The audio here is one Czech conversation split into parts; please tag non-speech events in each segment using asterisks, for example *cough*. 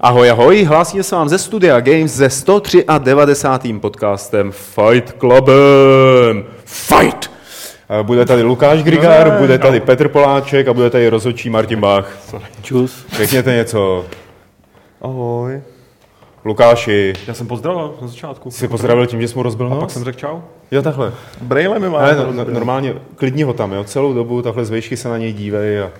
Ahoj, ahoj, hlásíme se vám ze Studia Games ze 193. podcastem Fight Clubem. Fight! Eh, Bude tady Lukáš Grigár, bude tady Petr Poláček a bude tady rozhodčí Martin Bach. Čus. Řekněte něco. Ahoj. Lukáši, Já jsem pozdravil na začátku. jsi pozdravil tím, že jsi mu rozbil nos? Pak jsem řekl čau. Jo, takhle. Brejle mi má. Ale no, no, normálně, klidni ho tam, jo, celou dobu, takhle z se na něj dívej a...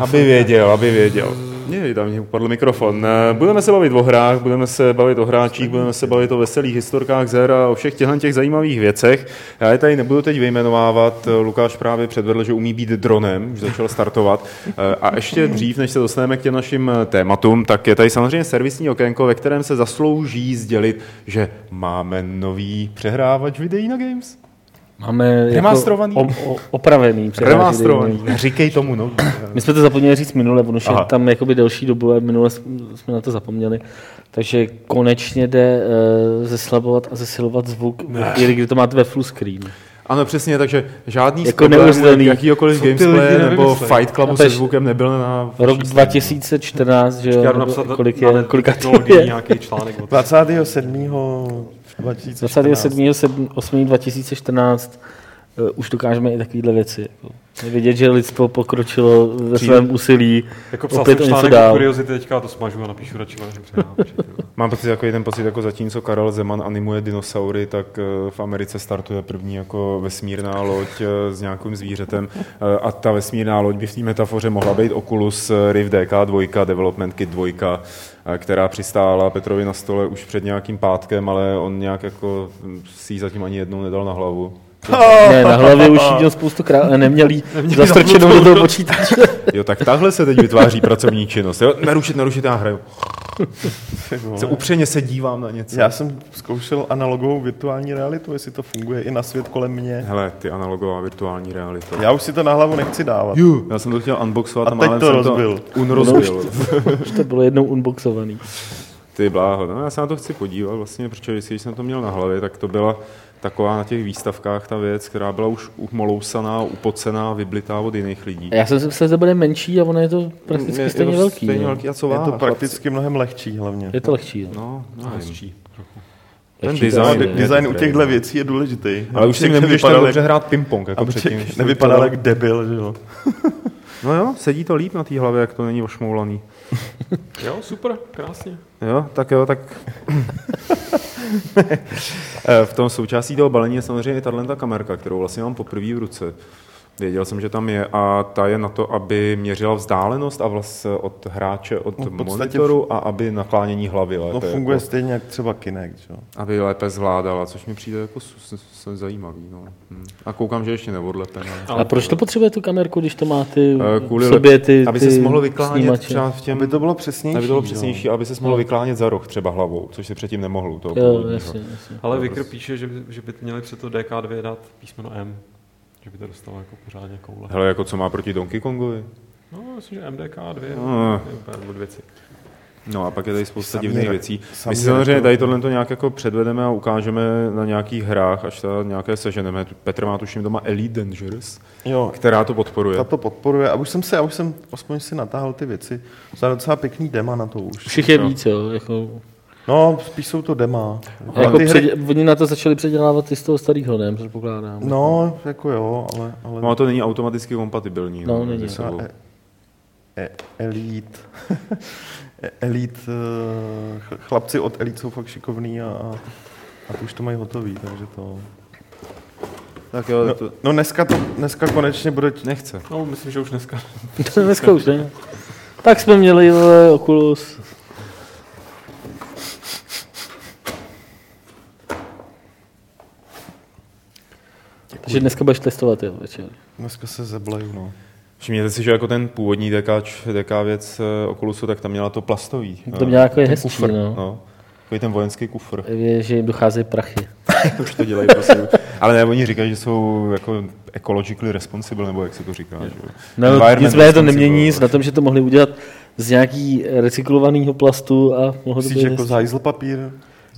Aby věděl, aby věděl. Ne, tam mě upadl mikrofon. Eh, Budeme se bavit o hrách, budeme se bavit o hráčích, budeme se bavit o veselých historkách z her a o všech těchto těch zajímavých věcech. Já je tady nebudu teď vyjmenovávat. Eh, Lukáš právě předvedl, že umí být dronem, už začal startovat. Eh, A ještě dřív, než se dostaneme k těm našim tématům, tak je tady samozřejmě servisní okénko, ve kterém se zaslouží sdělit, že máme nový přehrávač videí na Games. Máme Remasterovaný? Jako o, o, opravený. dejný. Říkej tomu nový. My jsme to zapomněli říct minule, je Aha. tam jakoby delší dobu a minule jsme na to zapomněli. Takže konečně jde uh, zeslabovat a zesilovat zvuk, chvíli, kdy to máte ve full screen. Ano, přesně, takže žádný Jako neuvěřitelný. jakýkoliv gameplay nebo? Fight Clubu se zvukem nebyl na Rok vaší 2014, že jo, napsat kolik je, kolika to je? nějaký článek. o tom. 27. 2014. 27.8.2014 2014 uh, už dokážeme i takovéhle věci. Jako. Vidět, že lidstvo pokročilo ve svém úsilí Jako psal opět jsem něco dál. kuriozity, teďka to smažu a napíšu radši přehrávače. Mám pocit takový ten pocit, jako zatímco Karel Zeman animuje dinosaury, tak eh, v Americe startuje první jako vesmírná loď eh, s nějakým zvířetem Eh, a ta vesmírná loď by v té metafoře mohla být Oculus Rift DK2, Development Kit 2, eh, která přistála Petrovi na stole už před nějakým pátkem, ale on nějak jako si ji zatím ani jednou nedal na hlavu. Ne, na hlavě už jí měl spoustu krát, neměl jí zastrčenou do toho počítače. Jo, tak tahle se teď vytváří pracovní činnost. Jo? Narušit, narušit, já hraju. Se upřeně se dívám na něco. Já jsem zkoušel analogovou virtuální realitu, jestli to funguje i na svět kolem mě. Hele, ty analogová virtuální realita. Já už si to na hlavu nechci dávat. Ju, já jsem to chtěl unboxovat A a, teď to rozbil. to un rozbil. Už to bylo jednou unboxovaný. Ty bláho, no já se na to chci podívat vlastně, protože když jsem to měl na hlavě, tak to byla taková na těch výstavkách ta věc, která byla už umolousaná, upocená, vyblitá od jiných lidí. Já jsem si myslel, že to bude menší a ono je to prakticky Je- je stejně to velký. Stejně no. velký. A co Je váha, to prakticky mnohem lehčí hlavně. Je to lehčí. No. No, no. Ten Lehčí to design, asi No, je. de- design u těchto věcí je důležitý. Ale už si nemůžeš tak nevypadal dobře hrát ping-pong, jako předtím. nevypadal jak debil, že jo. No jo, sedí to líp na té hlavě, jak to není ošmoulaný. *laughs* Jo, super, krásně. Jo, tak jo, tak... *laughs* Eh, v tom součástí toho balení je samozřejmě tato kamerka, kterou vlastně mám poprvé v ruce. Věděl jsem, že tam je a ta je na to, aby měřila vzdálenost a vlastně od hráče, od No, v monitoru a aby naklánění hlavy lépe, No funguje jako, stejně jak třeba Kinect, že jo. aby lépe zvládala, což mi přijde jako zajímavý. No. Hm. A koukám, že ještě neodlepené. A proč to potřebuje tu kamerku, když to má ty Eh, kvůli v sobě ty, aby ty se mohl vyklánět snímače? třeba v těm, Aby to bylo přesnější. aby to bylo jo. přesnější, aby se mohl vyklánět za roh třeba hlavou, což se předtím nemohl toho Jo, jasně, jasně. Ale Vikr píše, že, by- že by měli před to DK2 dát písmeno M. Že by to dostalo jako pořádně koule. Hele, jako co má proti Donkey Kongovi? No, myslím, že MDK2 No. je úplně od věci. No a pak je tady spousta Samý divných věcí. My si samozřejmě tady tohle nějak jako předvedeme a ukážeme na nějakých hrách, až ta nějaké seženeme. Petr má tuším doma Elite Dangerous, Jo, která to podporuje. ta to podporuje. A už jsem si, já už jsem aspoň si natáhl ty věci. Jsou docela pěkný dema na to už. Všich je víc, jo. Jako, No, spíš jsou to dema. Ale jako ty hry, předě, oni na to začali předělávat i z toho starého, ne? Předpokládám. no, jako jo, ale... ale No a to není automaticky kompatibilní. No, no, není. e, e, Elite. *laughs* E- Elite, ch- chlapci od Elite jsou fakt šikovní a, a, a to už to mají hotový, takže to... Tak jo, No, to no dneska, to, dneska konečně bude... nechce. No, myslím, že už dneska. *laughs* Dneska už ne. Tak jsme měli Oculus. Takže dneska budeš testovat, jo, večer. Dneska se zeblaju, no. Všimněte si, že jako ten původní DK, DK věc eh, Oculusu, tak tam měla to plastový. To měla jako je hezčí, kufr, no. no. Takový ten vojenský kufr. Je, že jim docházejí prachy. *laughs* Už to dělají prostě. Ale ne, oni říkají, že jsou jako ecologically responsible, nebo jak se to říká. Že? No, nicméně to nemění nic na tom, že to mohli udělat z nějaký recyklovaného plastu a mohlo to být jako zajzl papír?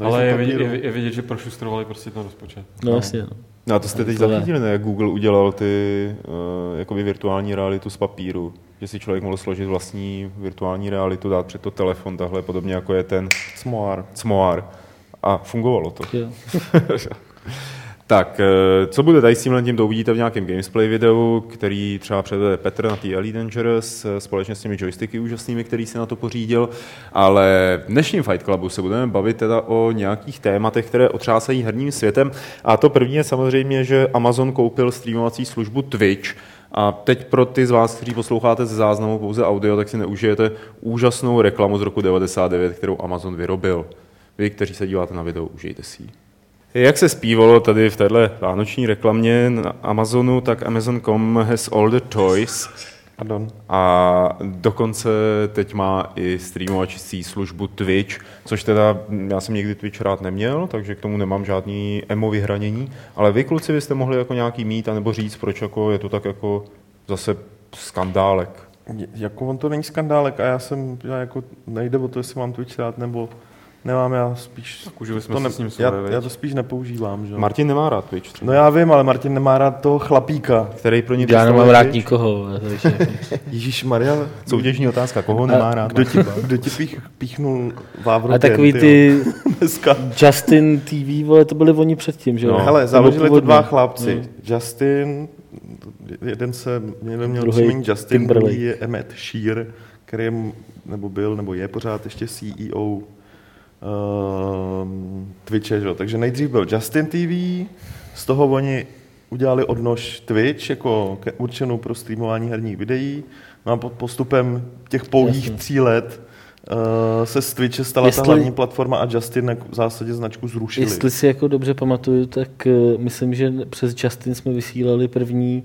Ale je vidět, je, je vidět, že prošustrovali prostě ten rozpočet. No jasně, no. No a to jste teď To zachytili, ne? Jak Google udělal ty uh, jakoby virtuální realitu z papíru. Že si člověk mohl složit vlastní virtuální realitu, dát před to telefon, tahle podobně jako je ten Smoár. Cmoar. A fungovalo to. Jo. *laughs* Tak, eh, co bude tady s tímhle tím, to uvidíte v nějakém gamesplay videu, který třeba předvede Petr na té Elite Dangerous eh, společně s těmi joysticky úžasnými, který si na to pořídil. Ale v dnešním Fight Clubu se budeme bavit teda o nějakých tématech, které otřásají herním světem. A to první je samozřejmě, že Amazon koupil streamovací službu Twitch, a teď pro ty z vás, kteří posloucháte ze záznamu pouze audio, tak si neužijete úžasnou reklamu z roku 99, kterou Amazon vyrobil. Vy, kteří se díváte na video, užijte si ji. Jak se zpívalo tady v téhle vánoční reklamě na Amazonu, tak Amazon.com has all the toys Pardon. a dokonce teď má i streamovací službu Twitch, což teda hm, já jsem nikdy Twitch rád neměl, takže k tomu nemám žádný emo vyhranění, ale vy kluci byste mohli jako nějaký mít, anebo říct, proč jako je to tak jako zase skandálek. Jako on to není skandálek a já jsem, já jako nejde o to, jestli mám Twitch rád nebo nemám, já spíš... Tak užili jsme to si s ním já, já to spíš nepoužívám, že? jo. Martin nemá rád Twitch, třeba, No já vím, ale Martin nemá rád toho chlapíka. který pro něj Já nemám rád Twitch. nikoho. Takže... *laughs* Ježíš Maria, Soutěžní otázka, koho nemá rád? kdo ti, kdo ti pích, píchnul Vávro A takový ty? *laughs* Dneska. Justin TV, vole, to byli oni předtím, že jo? No. Hele, založili to dva chlapci. No. Justin, jeden se, jeden měl Druhý Justin, Timberlake. druhý je Emmett Shear, který je, nebo byl, nebo je pořád ještě CEO um, Twitche, že? jo. takže nejdřív byl Justin TV, z toho oni udělali odnož Twitch jako ke- určenou pro streamování herních videí, no a pod postupem těch pouhých Jasně. tří let uh, se z Twitche stala Jestli- ta hlavní platforma a Justin v zásadě značku zrušili. Jestli si jako dobře pamatuju, tak uh, myslím, že přes Justin jsme vysílali první,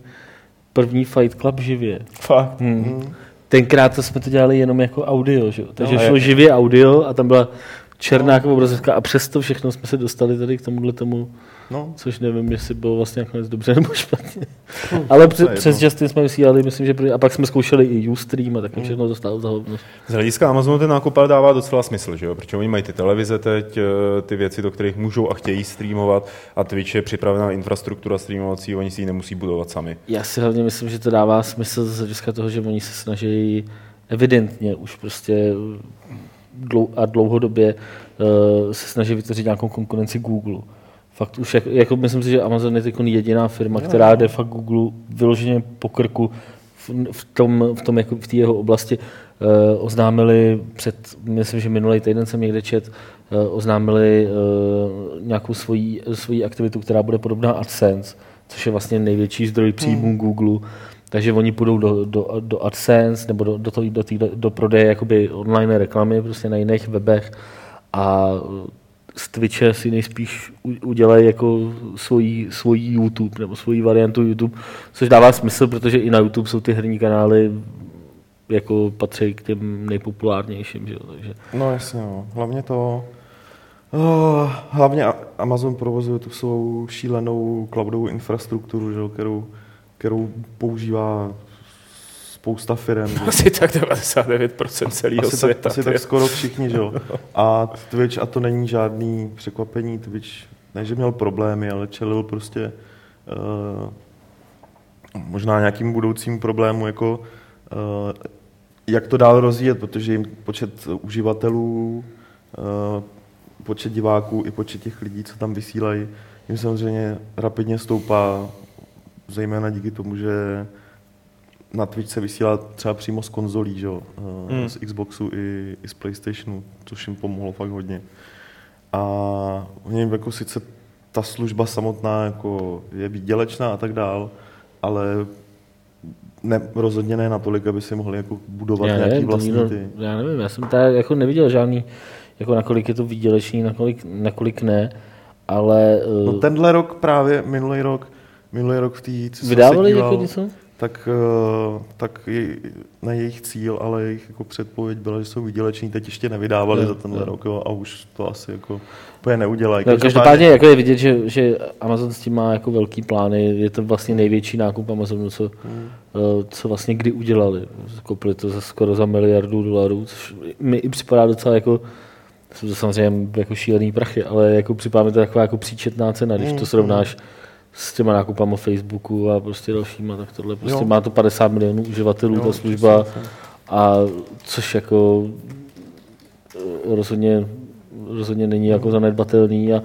první Fight Club živě. Fakt. Hmm. Hmm. Tenkrát to jsme to dělali jenom jako audio, že? jo? takže No, šlo jak- živě audio a tam byla černá jako obrazovka a přesto všechno jsme se dostali tady k tomuhle tomu, No, což nevím, jestli bylo vlastně nakonec dobře nebo špatně. Ale to pře- přes. Justin jsme vysílali, myslím, že první, a pak jsme zkoušeli i Ustream a taky všechno to stálo za hovno. Z hlediska Amazonu ten nákup ale dává docela smysl, že jo? protože oni mají ty televize teď, eh, ty věci, do kterých můžou a chtějí streamovat a Twitch je připravená infrastruktura streamovací, oni si ji nemusí budovat sami. Já si hlavně myslím, že to dává smysl z hlediska toho, že oni se snaží evidentně už prostě a dlouhodobě uh, se snaží vytvořit nějakou konkurenci Google. Fakt už, jako, jako myslím si, že Amazon je teď jediná firma, která jde fakt Google vyloženě po krku v, v tom, v tom jako v té jeho oblasti. Uh, oznámili před, myslím, že minulý týden jsem někde čet, uh, oznámili uh, nějakou svoji, svoji aktivitu, která bude podobná AdSense, což je vlastně největší zdroj příjmů hmm. Google. Takže oni půjdou do, do, do AdSense nebo do, do, toho- do, tý, do prodeje jakoby online reklamy prostě na jiných webech a z Twitche si nejspíš udělají jako svojí, svojí YouTube nebo svoji variantu YouTube, což dává smysl, protože i na YouTube jsou ty herní kanály jako patří k těm nejpopulárnějším, že takže No jasně, no. hlavně to, oh, hlavně Amazon provozuje tu svou šílenou cloudovou infrastrukturu, že, kterou, kterou používá spousta firm. Asi tak 99% celého Asi tak, světa. asi ty jo. tak skoro všichni, že jo. *laughs* A Twitch, a to není žádný překvapení, Twitch, ne, že měl problémy, ale čelil prostě uh, možná nějakým budoucím problému, jako uh, jak to dál rozvíjet, protože jim počet uživatelů, uh, počet diváků i počet těch lidí, co tam vysílají, jim samozřejmě rapidně stoupá, zejména díky tomu, že na Twitch se vysílá třeba přímo z konzolí, že? eh, Hmm. z Xboxu i, i z Playstationu, což jim pomohlo fakt hodně. A oni jako sice ta služba samotná jako je výdělečná a tak dál, ale ne, rozhodně ne natolik, aby si mohli jako budovat já nějaký nevím, vlastní nikdo, ty. já nevím, já jsem tady jako neviděl žádný, jako nakolik je to výdělečný, nakolik, nakolik ne, ale No uh, tenhle rok právě, minulý rok, minulý rok v té, co jsem se vydávali díval, jako něco? tak, eh, tak je, na jejich cíl, ale jejich jako předpověď byla, že jsou výděleční, teď ještě nevydávali Jo, za tenhle jo. rok jo, a už to asi jako úplně neudělají. No, každopádně jako je vidět, že, že Amazon s tím má jako velký plány. Je to vlastně největší nákup Amazonu, co, Hmm. eh, co vlastně kdy udělali. Koupili to za skoro za miliardu dolarů, což mi i připadá docela jako jsou to samozřejmě jako šílený prachy, ale jako připadá mi to taková jako příčetná cena, když to Mm, srovnáš s těma nákupama Facebooku a prostě dalšíma, tak tohle prostě Jo. má to 50 milionů uživatelů, Jo, ta služba, a což jako eh, rozhodně, rozhodně není jako zanedbatelný a,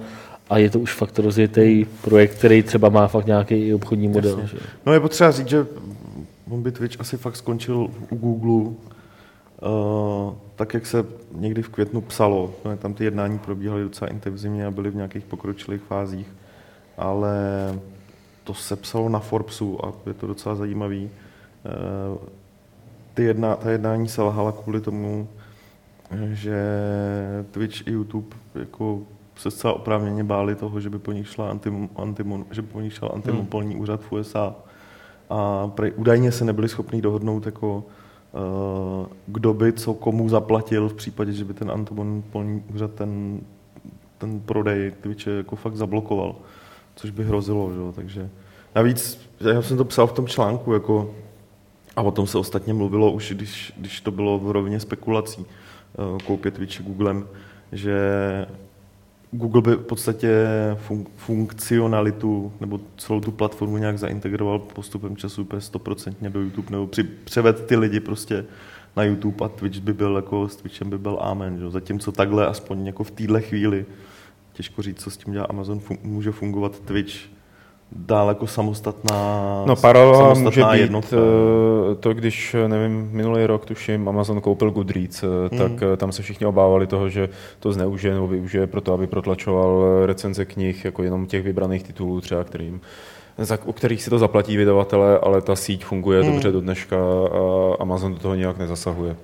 a je to už fakt rozjetý projekt, který třeba má fakt nějaký i obchodní model. Jasně. Že? No je potřeba říct, že on by Twitch asi fakt skončil u Google, uh, tak jak se někdy v květnu psalo. No, tam ty jednání probíhaly docela intenzivně a byly v nějakých pokročilých fázích, ale to se psalo na Forbesu a je to docela zajímavý. Uh, ty jedna, ta jednání se lahala kvůli tomu, že Twitch i YouTube jako se zcela oprávněně báli toho, že by po nich šla antim, antimon, že by po nich šel antimonopolní úřad v USA. A prej, údajně se nebyli schopni dohodnout, jako, uh, kdo by co komu zaplatil v případě, že by ten antimonopolní úřad ten, ten prodej Twitche jako fakt zablokoval, což by hrozilo. Že? Takže navíc, já jsem to psal v tom článku, jako, a o tom se ostatně mluvilo už, když, když to bylo v rovině spekulací, eh, koupě Twitche Googlem, že Google by v podstatě fun- funkcionalitu nebo celou tu platformu nějak zaintegroval postupem času úplně stoprocentně do YouTube nebo při, převed ty lidi prostě na YouTube a Twitch by byl jako s Twitchem by byl amen. Že? Zatímco takhle aspoň jako v téhle chvíli těžko říct, co s tím dělá Amazon, fun- může fungovat Twitch dál jako samostatná, No paralela může být jednotka. eh, to, když, eh, nevím, minulý rok tuším Amazon koupil Goodreads, eh, tak eh, tam se všichni obávali toho, že to zneužije nebo využije proto, aby protlačoval recenze knih, jako jenom těch vybraných titulů třeba, kterým za, u kterých si to zaplatí vydavatele, ale ta síť funguje Hmm. dobře do dneška a Amazon do toho nějak nezasahuje.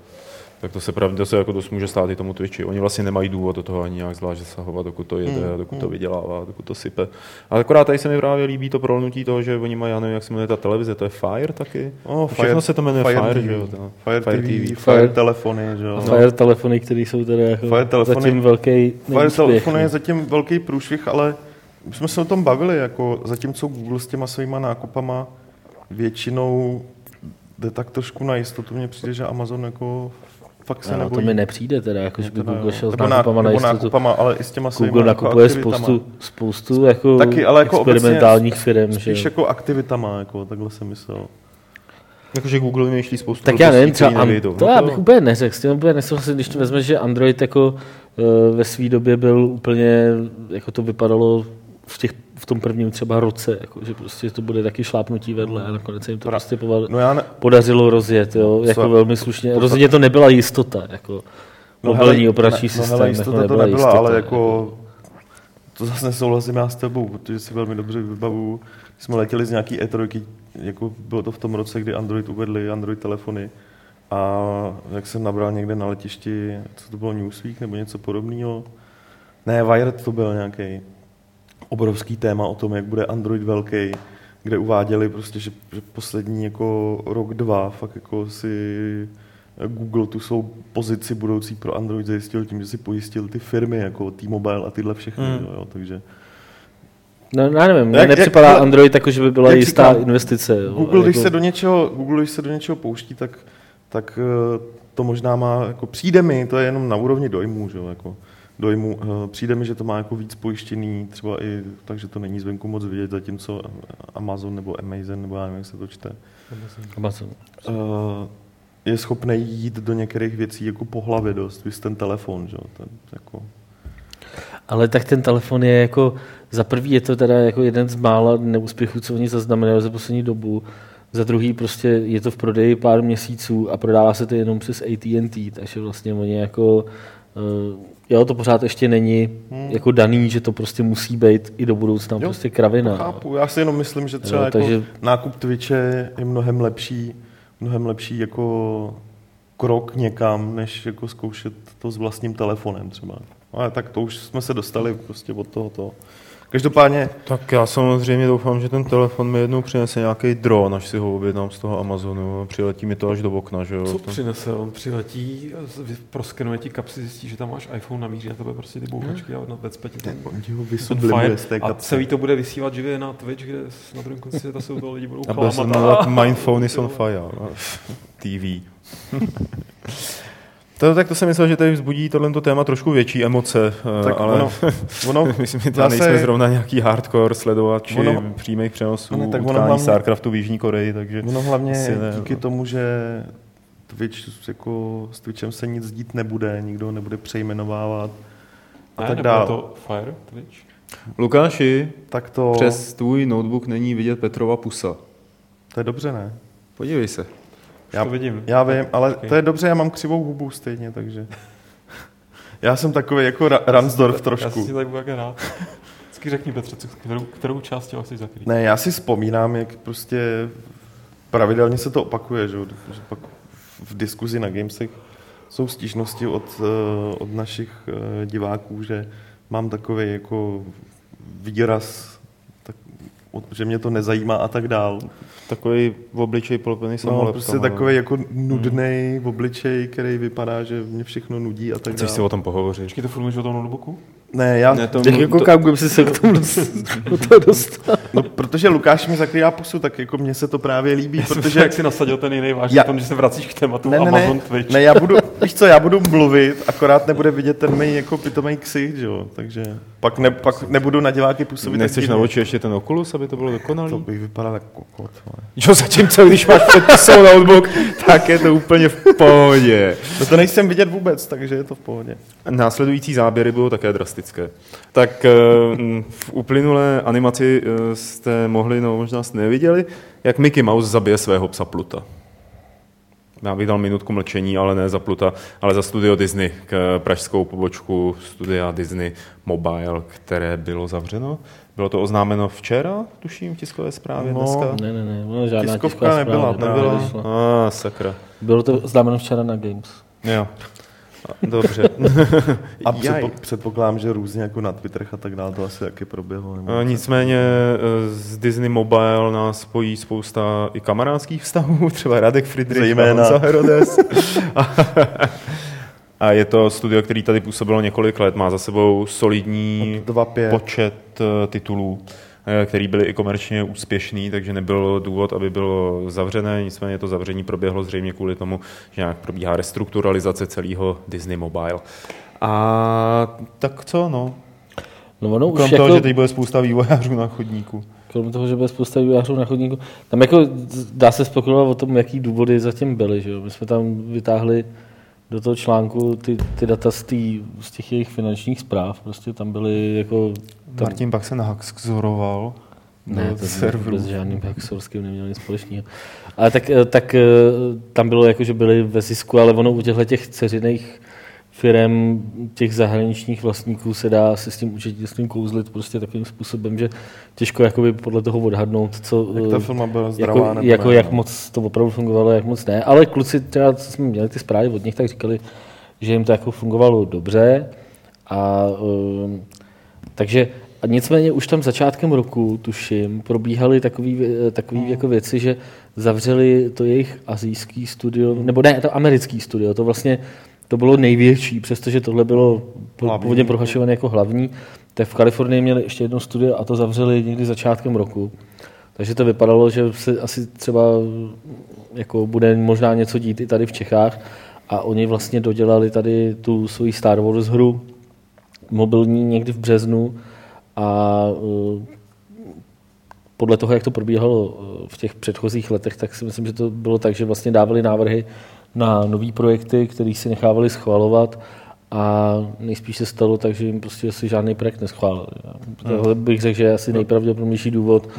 Tak to se pravdě to se jako dost může stát i tomu Twitchi. Oni vlastně nemají důvod do toho ani nějak zvlášť zasahovat, dokud to jede, Hmm, dokud to vydělává, dokud to sype. Ale akorát tady se mi právě líbí to prolnutí toho, že oni mají, já nevím, jak se jmenuje ta televize, to je Fire taky? Oh, Všechno se to jmenuje Fire, TV, že jo, Fire, Fire TV, TV. Fire, Fire- telefony, že jo. A Fire telefony, které jsou teda jako Fire telefony- zatím velký Fire telefony je no. zatím velký průšvih, ale my jsme se o tom bavili, jako zatímco Google s těma svýma nákupama většinou jde tak trošku na jistotu, mně přijde, že Amazon jako fakt se No, to nebojí. mi nepřijde teda, jako, že by. Google šel s nákupama na nebo nákupama, ale i s těma Google jako nakupuje aktivitama. spoustu, spoustu jako Taky, ale jako experimentálních firm. Že Spíš jo. jako aktivitama, jako takhle jsem myslel. Jakože Google vymýšlí spoustu Tak já nevím, třeba an, nevyjdou. to No já bych úplně neřekl, s tím úplně nesouhlasím, když to vezmeš, že Android jako uh, ve své době byl úplně, jako to vypadalo v, těch, v tom prvním třeba roce, jako, že prostě to bude taky šlápnutí vedle a nakonec se jim to Pra- prostě povad, No já ne, podařilo rozjet, jo, jako velmi slušně. Rozhodně to nebyla jistota, jako mobilní hele, operační ne- systém, No hele, jako jistota to nebyla jistota, ale jako to zase nesouhlasím já s tebou, protože si velmi dobře vybavu, když jsme letěli z nějaký E3, jako bylo to v tom roce, kdy Android uvedli, Android telefony a jak jsem nabral někde na letišti, co to bylo Newsweek nebo něco podobného, ne, Wired to byl nějaký obrovský téma o tom, jak bude Android velký, kde uváděli prostě, že, že poslední jako rok, dva fakt jako si Google tu svou pozici budoucí pro Android zajistil tím, že si pojistil ty firmy jako T-Mobile a tyhle všechny, hmm. jo, takže No, já nevím, mně Jak- jak- nepřipadá ale- Android jako, že by byla jak jistá říkám, investice. Jo, Google, když jako, se do něčeho, Google, když se do něčeho pouští, tak, tak eh, to možná má, jako přijde mi, to je jenom na úrovni dojmů, že jo, jako dojmu, eh, přijde mi, že to má jako víc pojištěný, třeba i tak, že to není zvenku moc vidět, zatímco Amazon nebo Amazon, nebo já nevím, jak se to čte, Amazon. eh, je schopný jít do některých věcí jako po hlavě dost, vys ten telefon, že jo, ten, jako, Ale tak ten telefon je jako, za prvý je to teda jako jeden z mála neúspěchů, co oni zaznamenali za poslední dobu. Za druhý prostě je to v prodeji pár měsíců a prodává se to jenom přes AT&T, takže vlastně oni jako, uh, jo, to pořád ještě není Hmm. jako daný, že to prostě musí být i do budoucna Jo, prostě kravina. chápu, já si jenom myslím, že třeba Jo, jako takže- nákup Twitche je mnohem lepší, mnohem lepší jako krok někam, než jako zkoušet to s vlastním telefonem třeba. Ale tak to už jsme se dostali prostě od tohoto Každopádně, Tak já samozřejmě doufám, že ten telefon mi jednou přinese nějaký dron, až si ho objednám z toho Amazonu a přiletí mi to až do okna, že jo. Co To- přinese? On přiletí, proskenuje ti kapsy, zjistí, že tam máš iPhone na míři a tebe prostě ty bouchačky a na vecpe ti ten fire z té a celý to bude vysílat živě na Twitch, kde na druhém konci světa se u toho lidi budou A bude se klámat. jmenovat a- My phone is on fire. *laughs* TV. *laughs* To, tak to jsem myslel, že tady vzbudí tohle téma trošku větší emoce, eh, Tak ale ono, *laughs* ono, *laughs* myslím, že zase- nejsme zrovna nějaký hardcore sledovači Ono- přímých přenosů ono, tak ono utkání hlavně- StarCraftu v Jižní Koreji, takže ono hlavně Asi ne, díky no. tomu, že Twitch, jako, s Twitchem se nic dít nebude, nikdo nebude přejmenovávat a Ne, tak dále. to Fire Twitch? Lukáši, Tak to, přes tvůj notebook není vidět Petrova pusa. to je dobře, ne? Podívej se. Už Já- to vidím. Já vím, ale Počkej. to je dobře, já mám křivou hubu stejně, takže... *laughs* Já jsem takový jako Ra- Ransdorf Já si trošku. budu jak rád. Vždycky řekni Petře, kterou, kterou část těla chceš zakrýt. Ne, já si vzpomínám, jak prostě pravidelně se to opakuje, že, že pak v diskuzi na Gamesech jsou stížnosti od, eh, od našich eh, diváků, že mám takový jako výraz, tak, že mě to nezajímá a tak dál. Takový v obličej polopený No, samolepkama. prostě takový jako nudný v obličeji, který vypadá, že mě všechno nudí a tak Chceš si dále. o tom pohovořit? Počkej, to furt o tom notebooku? Ne, já, Ne, to- Jak jako koukám, si se k tomu dost- *laughs* do toho dostal. no, protože Lukáš mi zakrývá pusu, tak jako mně se to právě líbí, Já protože... jak si nasadil ten jiný vážný Já- tom, že se vracíš k tématu Ne, ne, Amazon ne, Twitch. ne, já budu, *laughs* víš co, já budu mluvit, akorát nebude vidět ten mý jako pitomý ksicht, že jo, takže pak, ne, pak nebudu na diváky působit. Nechceš na oči ještě ten Oculus, aby to bylo dokonalý? To bych vypadal jako kokot, vole. Jo, zatímco když máš před pusou notebook, tak je to úplně v pohodě. No to nejsem vidět vůbec, takže je to v pohodě. Následující záběry budou také drastické. Tak eh, v uplynulé animaci eh, jste mohli, no možná jste neviděli, jak Mickey Mouse zabije svého psa Pluta. Já bych dal minutku mlčení, ale ne za Pluta, ale za studio Disney, k pražskou pobočku studia Disney Mobile, které bylo zavřeno. Bylo to oznámeno včera, tuším, v tiskové zprávě No, dneska. Ne, ne, ne, no, žádná Tiskovka tisková nebyla, zpráva nebyla. nevyšla. A, ah, sakra. Bylo to známeno včera na Games. Jo. Dobře. *laughs* A *laughs* předpo, předpokládám, že různě jako na Twitterech a tak dále to asi taky proběhlo. nebo něco. Nicméně eh, z Disney Mobile nás spojí spousta i kamarádských vztahů, *laughs* třeba Radek Friedrich Zejména. a Herodes. a, je to studio, který tady působilo několik let, má za sebou solidní Dva pět. počet eh, titulů, eh, který byly i komerčně úspěšný, takže nebyl důvod, aby bylo zavřené, nicméně to zavření proběhlo zřejmě kvůli tomu, že nějak probíhá restrukturalizace celého Disney Mobile. A tak co, no, No ono Krom už toho, jako, že teď bude spousta vývojářů na chodníku. kromě toho, že bude spousta vývojářů na chodníku, tam jako dá se spekulovat o tom, jaký důvody zatím byly. Že jo? My jsme tam vytáhli do toho článku ty, ty data z, tý, z těch jejich finančních zpráv. Prostě tam byly jako... Tam, Martin pak se nahaxzoroval ne, to serveru. s žádným Hexorským neměl nic společného. Ale tak, eh, tak eh, tam bylo jako, že byli ve zisku, ale ono u těchto těch ceřiných firm těch zahraničních vlastníků se dá se s tím účetnictvím kouzlit prostě takovým způsobem, že těžko jakoby podle toho odhadnout, co, Jak ta eh, firma byla zdravá jako, nebo jako ne, jak no. moc to opravdu fungovalo, jak moc ne. Ale kluci, třeba, co jsme měli ty zprávy od nich, tak říkali, že jim to jako fungovalo dobře. A, um, takže a nicméně už tam začátkem roku, tuším, probíhaly takové takový jako věci, že zavřeli to jejich azijský studio, nebo ne, to americký studio, to vlastně to bylo největší, přestože tohle bylo Hlavní. původně prohlašované jako hlavní, tak v Kalifornii měli ještě jedno studio a to zavřeli někdy začátkem roku. Takže to vypadalo, že se asi třeba jako bude možná něco dít i tady v Čechách a oni vlastně dodělali tady tu svoji Star Wars hru mobilní někdy v březnu a eh, podle toho, jak to probíhalo eh, v těch předchozích letech, tak si myslím, že to bylo tak, že vlastně dávali návrhy na nové projekty, které si nechávali schvalovat a nejspíš se stalo tak, že jim prostě asi žádný projekt neschválili. Tohle bych řekl, že je asi nejpravděpodobnější důvod,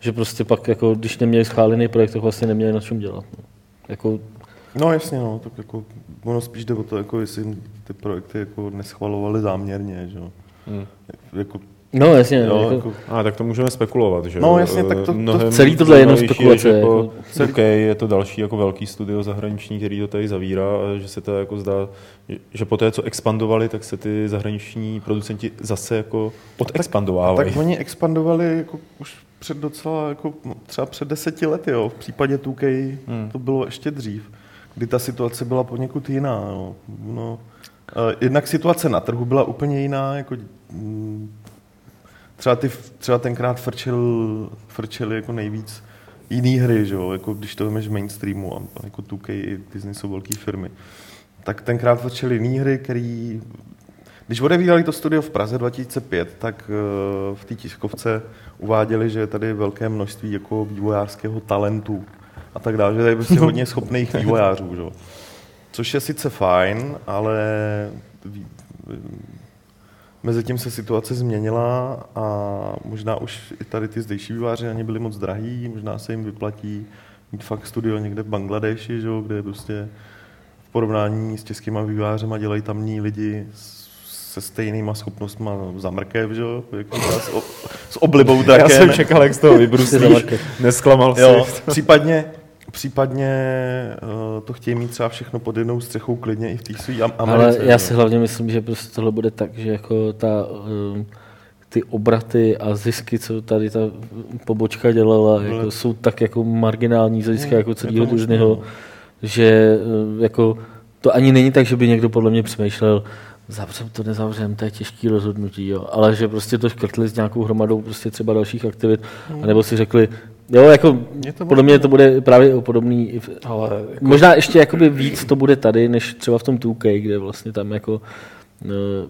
že prostě pak, jako, když neměli schválený projekt, tak vlastně neměli na čem dělat. No. Jako, No jasně, no, tak jako ono spíš jde o to, jako jestli ty projekty jako neschvalovaly záměrně, že. Hmm. Jako No jasně, Jo, jako, jako, A tak to můžeme spekulovat, že? No, jo? jasně, tak to- to Mnohem celý tohle je jenom spekulace, Je, že jako- jako, OK, je to další jako velký studio zahraniční, který to tady zavírá, a že se to jako zdá, že- po té, co expandovali, tak se ty zahraniční producenti zase jako odexpandovávají. tak oni expandovali jako už před docela, jako no, třeba před deseti lety, jo. V případě 2K Hmm. to bylo ještě dřív, kdy ta situace byla poněkud jiná, no. no eh, jednak situace na trhu byla úplně jiná, jako mm, třeba, ty, třeba tenkrát frčel, frčeli jako nejvíc jiný hry, že jo, jako když to vemeš v mainstreamu a jako 2K i Disney jsou velké firmy. Tak tenkrát frčeli jiný hry, který když odevírali to studio v Praze 2005, tak eh, v té tiskovce uváděli, že je tady velké množství jako vývojářského talentu a tak dále, že tady je prostě hodně schopných vývojářů. Že? jo. Což je sice fajn, ale ví- mezi tím se situace změnila a možná už i tady ty zdejší vývojáři na ně byli moc drahý, možná se jim vyplatí mít fakt studio někde v Bangladeši, že? jo, kde je prostě v porovnání s českýma vývojářema dělají tamní lidi se stejnýma schopnostma za mrkev, že jo? Jako s, o, s oblibou *laughs* Já drakem. jsem čekal, jak z toho *laughs* market. Nesklamal Jo, si. případně, případně uh, to chtějí mít třeba všechno pod jednou střechou klidně i v té své Am- Americe. ale já si hlavně myslím, že prostě tohle bude tak, že jako ta, um, ty obraty a zisky, co tady ta pobočka dělala, Byly- jako, jsou tak jako marginální z hlediska Hmm, jako celého Disneyho, no. že uh, jako to ani není tak, že by někdo podle mě přemýšlel, zavřem to, nezavřem, to je těžký rozhodnutí, jo. ale že prostě to škrtli s nějakou hromadou prostě třeba dalších aktivit, Hmm. anebo si řekli, jo, jako Je to podle mě to bude právě podobný, Ale jako, Možná ještě jakoby víc to bude tady, než třeba v tom 2K, kde vlastně tam jako e,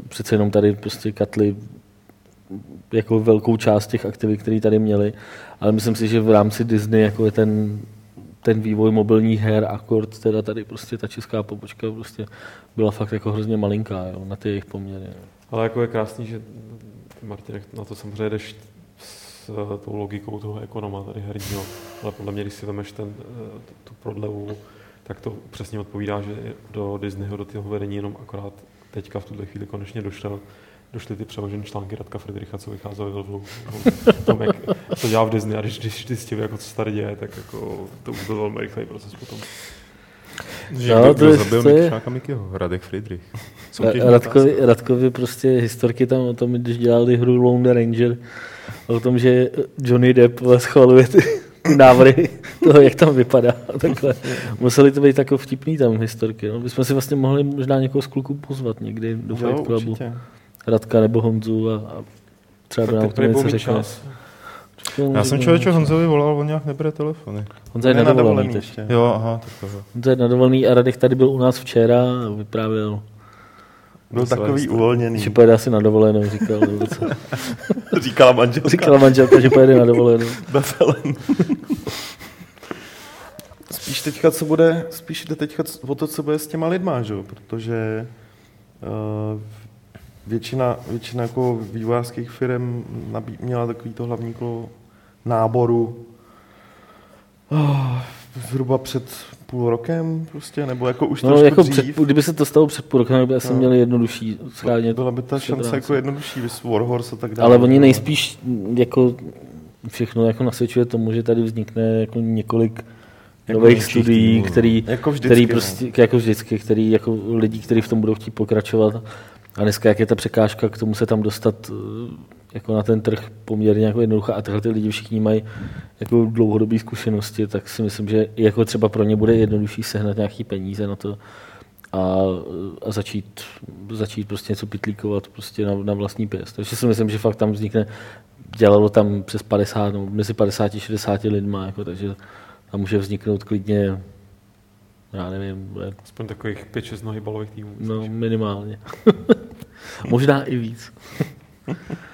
přece jenom tady prostě katli jako velkou část těch aktivit, které tady měli, ale myslím si, že v rámci Disney jako je ten, ten vývoj mobilních her, akord, teda tady prostě ta česká pobočka prostě byla fakt jako hrozně malinká jo, na ty jejich poměry. Jo. ale jako je krásný, že Martin, na to samozřejmě jdeš s eh, tou logikou toho ekonoma tady herního, ale podle mě, když si vemeš ten, eh, tu prodlevu, tak to přesně odpovídá, že do Disneyho, do toho vedení jenom akorát teďka v tuhle chvíli konečně došel, došly ty přeložené články Radka Friedricha, co vycházely ve vlohu. o tom, jak to dělá v Disney a když, když zjistil, jako co se tady děje, tak jako to už byl velmi rychlej proces potom. Že Jo, kdo, zabil je- Mikšáka Mikyho? Radek Friedrich. Radkovi, otázka. Radkovi prostě historky tam o tom, když dělali hru Lone Ranger, o tom, že Johnny Depp schvaluje ty, ty návrhy toho, jak tam vypadá. Takhle. Museli to být takové vtipný tam historky. No. Bychom si vlastně mohli možná někoho z kluků pozvat někdy do Jo, Fight Clubu. určitě. Radka nebo Honzu a, a třeba by nám to něco řekne. Já jsem člověče Honzovi volal, on nějak nebere telefony. Honza je On na dovolený dovolený teď. ještě. Jo, aha, tak tohle. Honza je na dovolený a Radek tady byl u nás včera a vyprávěl. Byl takový uvolněný. Že pojede asi na dovolenou, říkal. Nebo co. *laughs* Říkala manželka. Říkala manželka, že pojede na dovolenou. *laughs* Befelen. spíš teďka, co bude, spíš jde teďka o to, co bude s těma lidma, že? protože uh, většina, většina jako vývojářských firm nabí, měla takový to hlavní kolo náboru uh, zhruba před půl rokem prostě, nebo jako už No, trošku jako dřív. před, kdyby se to stalo před půl rokem, by asi No. měli jednodušší schánět. Byla by ta šance jako jednodušší, vys Warhorse a tak dále. Ale oni nejspíš jako všechno jako nasvědčuje tomu, že tady vznikne jako několik Jako nových studií, týmů, no. který, Jako vždycky, který no. prostě, jako vždycky, který jako lidí, kteří v tom budou chtít pokračovat. A dneska, jak je ta překážka k tomu se tam dostat jako na ten trh poměrně jako jednoduchá a tyhle ty lidi všichni mají jako dlouhodobé zkušenosti, tak si myslím, že jako třeba pro ně bude jednodušší sehnat nějaký peníze na to a, a začít, začít prostě něco pitlíkovat prostě na, na vlastní pěst. Takže si myslím, že fakt tam vznikne, dělalo tam přes 50, no, mezi 50 a 60 lidma, jako, takže tam může vzniknout klidně, já nevím, bude, Aspoň takových 5-6 nohy balových týmů. no minimálně. *laughs* Možná i víc. *laughs*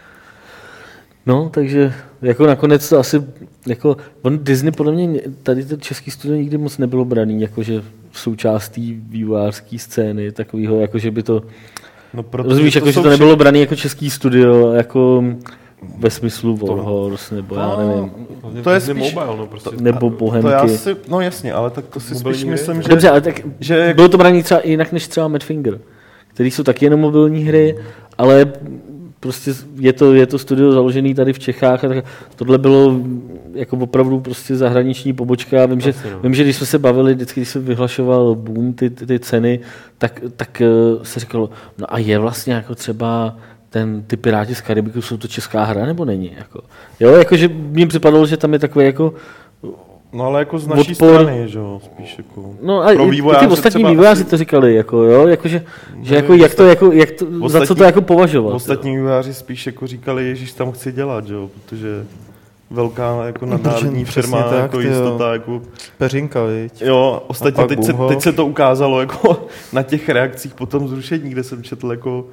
No, takže jako nakonec to asi, jako, on Disney podle mě, tady to český studio nikdy moc nebylo braný, jakože v součástí vývojářské scény, takového, jako že by to, No, protože rozumíš, jako, že jsou to nebylo braný jako český studio, jako ve smyslu Warhorse, nebo já No, nevím, Hlavně To je spíš- Mobile, no prostě. nebo To já Bohemky. si, no jasně, ale tak to si Mobilní spíš myslím, že... Dobře, ale tak že jak- bylo to braný třeba jinak než třeba Madfinger, který jsou taky jenom mobilní hry, ale prostě je to, je to studio založené tady v Čechách a tak, tohle bylo jako opravdu prostě zahraniční pobočka. Vím, že, no. vím, že když jsme se bavili, vždycky, když se vyhlašoval boom, ty, ty, ty ceny, tak, tak eh, se říkalo, no a je vlastně jako třeba ten, ty Piráti z Karibiku, jsou to česká hra nebo není? Jako, jo, jakože mně připadalo, že tam je takový jako No ale jako z naší Odpor- strany, že jo, spíš jako... No a Pro i- ty ostatní třeba vývojáři asi- to říkali, jako, jo, jakože, že No, jako, jak to, jako, jak to, za co ostatní- to jako považovat. Ostatní vývojáři spíš jako říkali, Ježíš tam chci dělat, že jo, protože velká jako nadnárodní přesně firma, tak, jako ty jo. jistota, jako Peřinka, viď? Jo, ostatně teď se, teď se to ukázalo jako *laughs* na těch reakcích po tom zrušení, kde jsem četl jako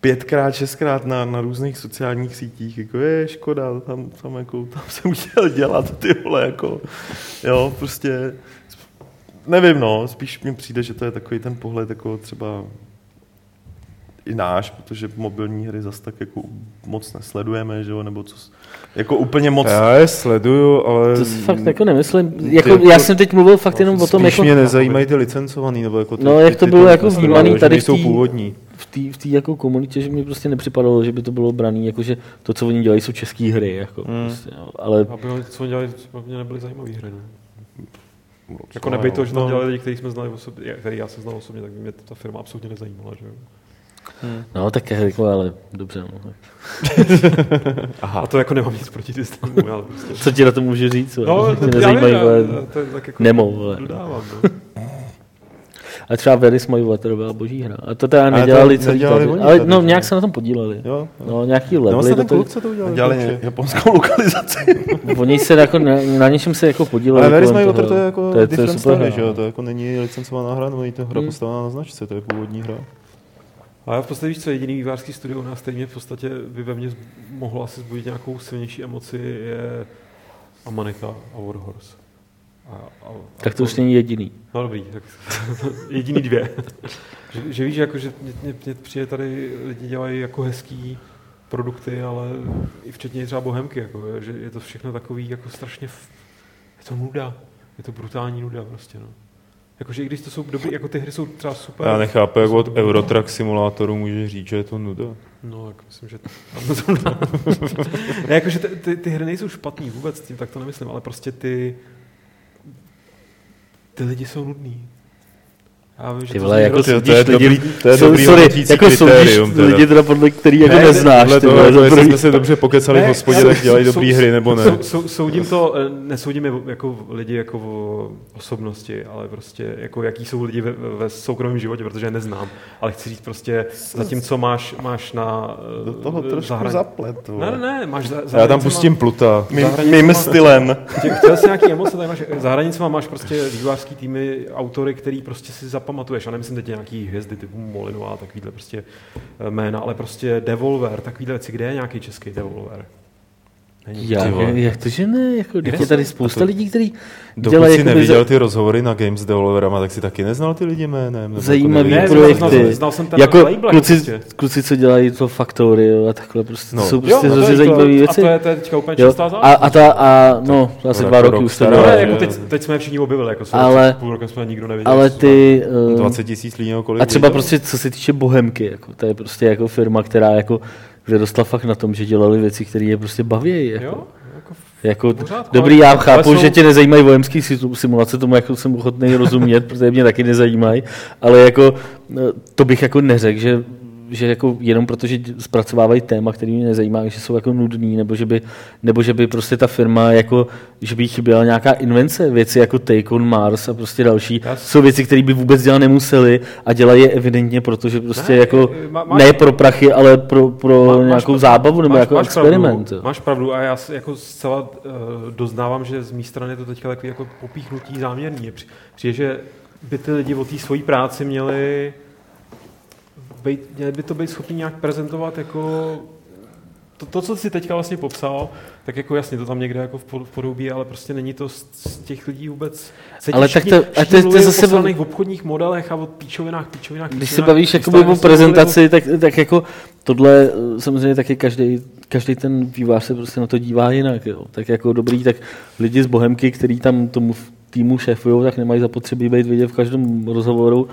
pětkrát, šestkrát na, na různých sociálních sítích, jako je škoda, tam, tam, jako, tam jsem chtěl dělat ty vole, jako, jo, prostě, nevím, no, spíš mi přijde, že to je takový ten pohled, jako třeba i náš, protože mobilní hry zas tak jako moc nesledujeme, že jo, nebo co, jako úplně moc, Já je sleduju, ale To si fakt jako nemyslím. Jako, jako- já jsem teď mluvil fakt jenom o tom, spíš jako, mě nezajímají ty licencovaný, nebo jako ty, No, jak to bylo jako prostě, vnímaný tady v tý- původní. V té v tý jako komunitě, že mi prostě nepřipadalo, že by to bylo braný, jako že to, co oni dělají, jsou české hry. Jako, Hmm. prostě, jo. Ale Aby oni, co oni dělali, pro mě nebyly zajímavé hry. No. Jako No, neby to, že tam no. dělali lidi, kteří jsme znali osobně, který já jsem znal osobně, tak by mě ta firma absolutně nezajímala. Že? jo. no, tak jako, ale dobře. No. tak. *laughs* A to jako nemám nic proti systému, ale prostě. Co ti na to můžu říct? No, No, to, tě já nezajímají, vím, vole, já- to je tak jako Nemo, vole. dodávám, no. A třeba Very Smile Water to byla boží hra. A to teda Ale to nedělali celý nedělali tady. oni Ale tady, no, nějak se na tom podíleli. Jo, jo. No, nějaký kluk, co to udělal? dělali kluče? japonskou *laughs* lokalizaci. Oni se jako na, na něčem se jako podíleli. Ale Very toho. Water to je jako to je, to je different super story, hra. že jo? To jako není licencovaná hra, nebo není to hra Hmm. postavená na značce, to je původní hra. A já v podstatě víš, co jediný vývářský studio u nás, mě v podstatě by ve mně mohlo asi zbudit nějakou silnější emoci, je Amanita a Warhorse. A, a, Tak to už není jediný. No dobrý, tak *laughs* jediný dvě. že, že víš, jako, že mě, mě, mě přijde tady lidi dělají jako hezký produkty, ale i včetně třeba Bohemky, jako, že je to všechno takový jako strašně, f- je to nuda, je to brutální nuda prostě, no. Jakože i když to jsou dobrý, jako ty hry jsou třeba super. Já nechápu, jak od dobrý. Eurotrack simulátoru můžeš říct, že je to nuda. No, tak myslím, že tam to ne, *laughs* jakože ty, ty, ty, hry nejsou špatný vůbec, tím tak to nemyslím, ale prostě ty, ty lidi jsou nudný. Já vím, že Ty to vole, jako to, to je soudíš lidi- dobrý, to je Jsou- dobrý sorry, jako soudíš lidi teda podle kterých jako Ne, neznáš. podle ty vole, jako za jestli jsme se dobře pokecali v hospodě, Ne, tak dělají dobrý hry, nebo ne. Sou, sou, soudím to, eh, nesoudím jako lidi jako v osobnosti, ale prostě jako jaký jsou lidi ve, ve soukromém životě, protože je neznám. Ale chci říct prostě, zatímco máš, máš na eh, Do toho trošku zahran- zaplet. Ne, ne, ne, máš za, za Já tam pustím pluta. Mým, stylem. Tě- Chtěl jsi nějaký emoce, tady máš, za hranicema máš prostě vývojářský týmy, autory, který prostě si zapamatuješ, a nemyslím teď nějaký hvězdy typu Molinová, takovýhle prostě eh, jména, ale prostě Devolver, takovýhle věci, kde je nějaký český Devolver? Není. Já, jak to, že ne? Jako, je tady spousta A to- lidí, kteří Dokud dělají si jakoby neviděl za- ty rozhovory na Games developerama, tak si taky neznal ty lidi jménem. nebo Zajímavý jako Ne, nevěděl? znal, projekty. znal, znal jsem ten jako label, kluci, prostě. kluci, co dělají to Factory jo, a takhle prostě, No. to jsou Jo, prostě to hrozně zajímavé A věci. to je, to je teďka úplně Jo, čistá a, záležitost. a, ta, a no, to asi jako dva roky rok už to jako jo. teď, teď jsme všichni objevili, jako Ale- ale, půl rokem jsme nikdo nevěděli. Ale ty, eh, 20 tisíc lidí kolik? a třeba prostě co se týče Bohemky, jako, to je prostě jako firma, která jako vyrostla fakt na tom, že dělali věci, které je prostě baví. Jako. Jo, jako Jako, pořádku, dobrý, já chápu, jsou- že tě nezajímají vojenský si- simulace, tomu jako jsem ochotný rozumět, protože mě taky nezajímají, ale jako eh, to bych jako neřekl, že že jako jenom protože zpracovávají téma, který mě nezajímá, že jsou jako nudný, nebo že by, nebo že by prostě ta firma jako, že by jí chyběla nějaká invence, věci jako Take on Mars a prostě další, Já- jsou věci, které by vůbec dělat nemuseli a dělají je evidentně, protože prostě Ne, jako má- máš- ne pro prachy, ale pro, pro Má- máš nějakou pravdu, zábavu nebo máš- jako máš experiment. Pravdu, máš pravdu a já jako zcela uh, doznávám, že z mé strany je to teďka takový jako popíchnutí záměrný. Při- Přijde, že by ty lidi o té svojí práci měli, být, měli by to být schopni nějak prezentovat jako to, to, co jsi teďka vlastně popsal, tak jako jasně to tam někde jako v pod- v podobí, ale prostě není to z, z těch lidí vůbec. Se Ale tak to- a to to je zase- zase v obchodních modelech a o píčovinách, píčovinách, Když se bavíš vystavení o prezentaci, tak, tak jako tohle eh, samozřejmě taky každý, každý ten vývář se prostě na to dívá jinak. Jo. Tak jako dobrý, tak lidi z Bohemky, který tam tomu týmu šéfují, tak nemají zapotřebí být vidět v každém rozhovoru.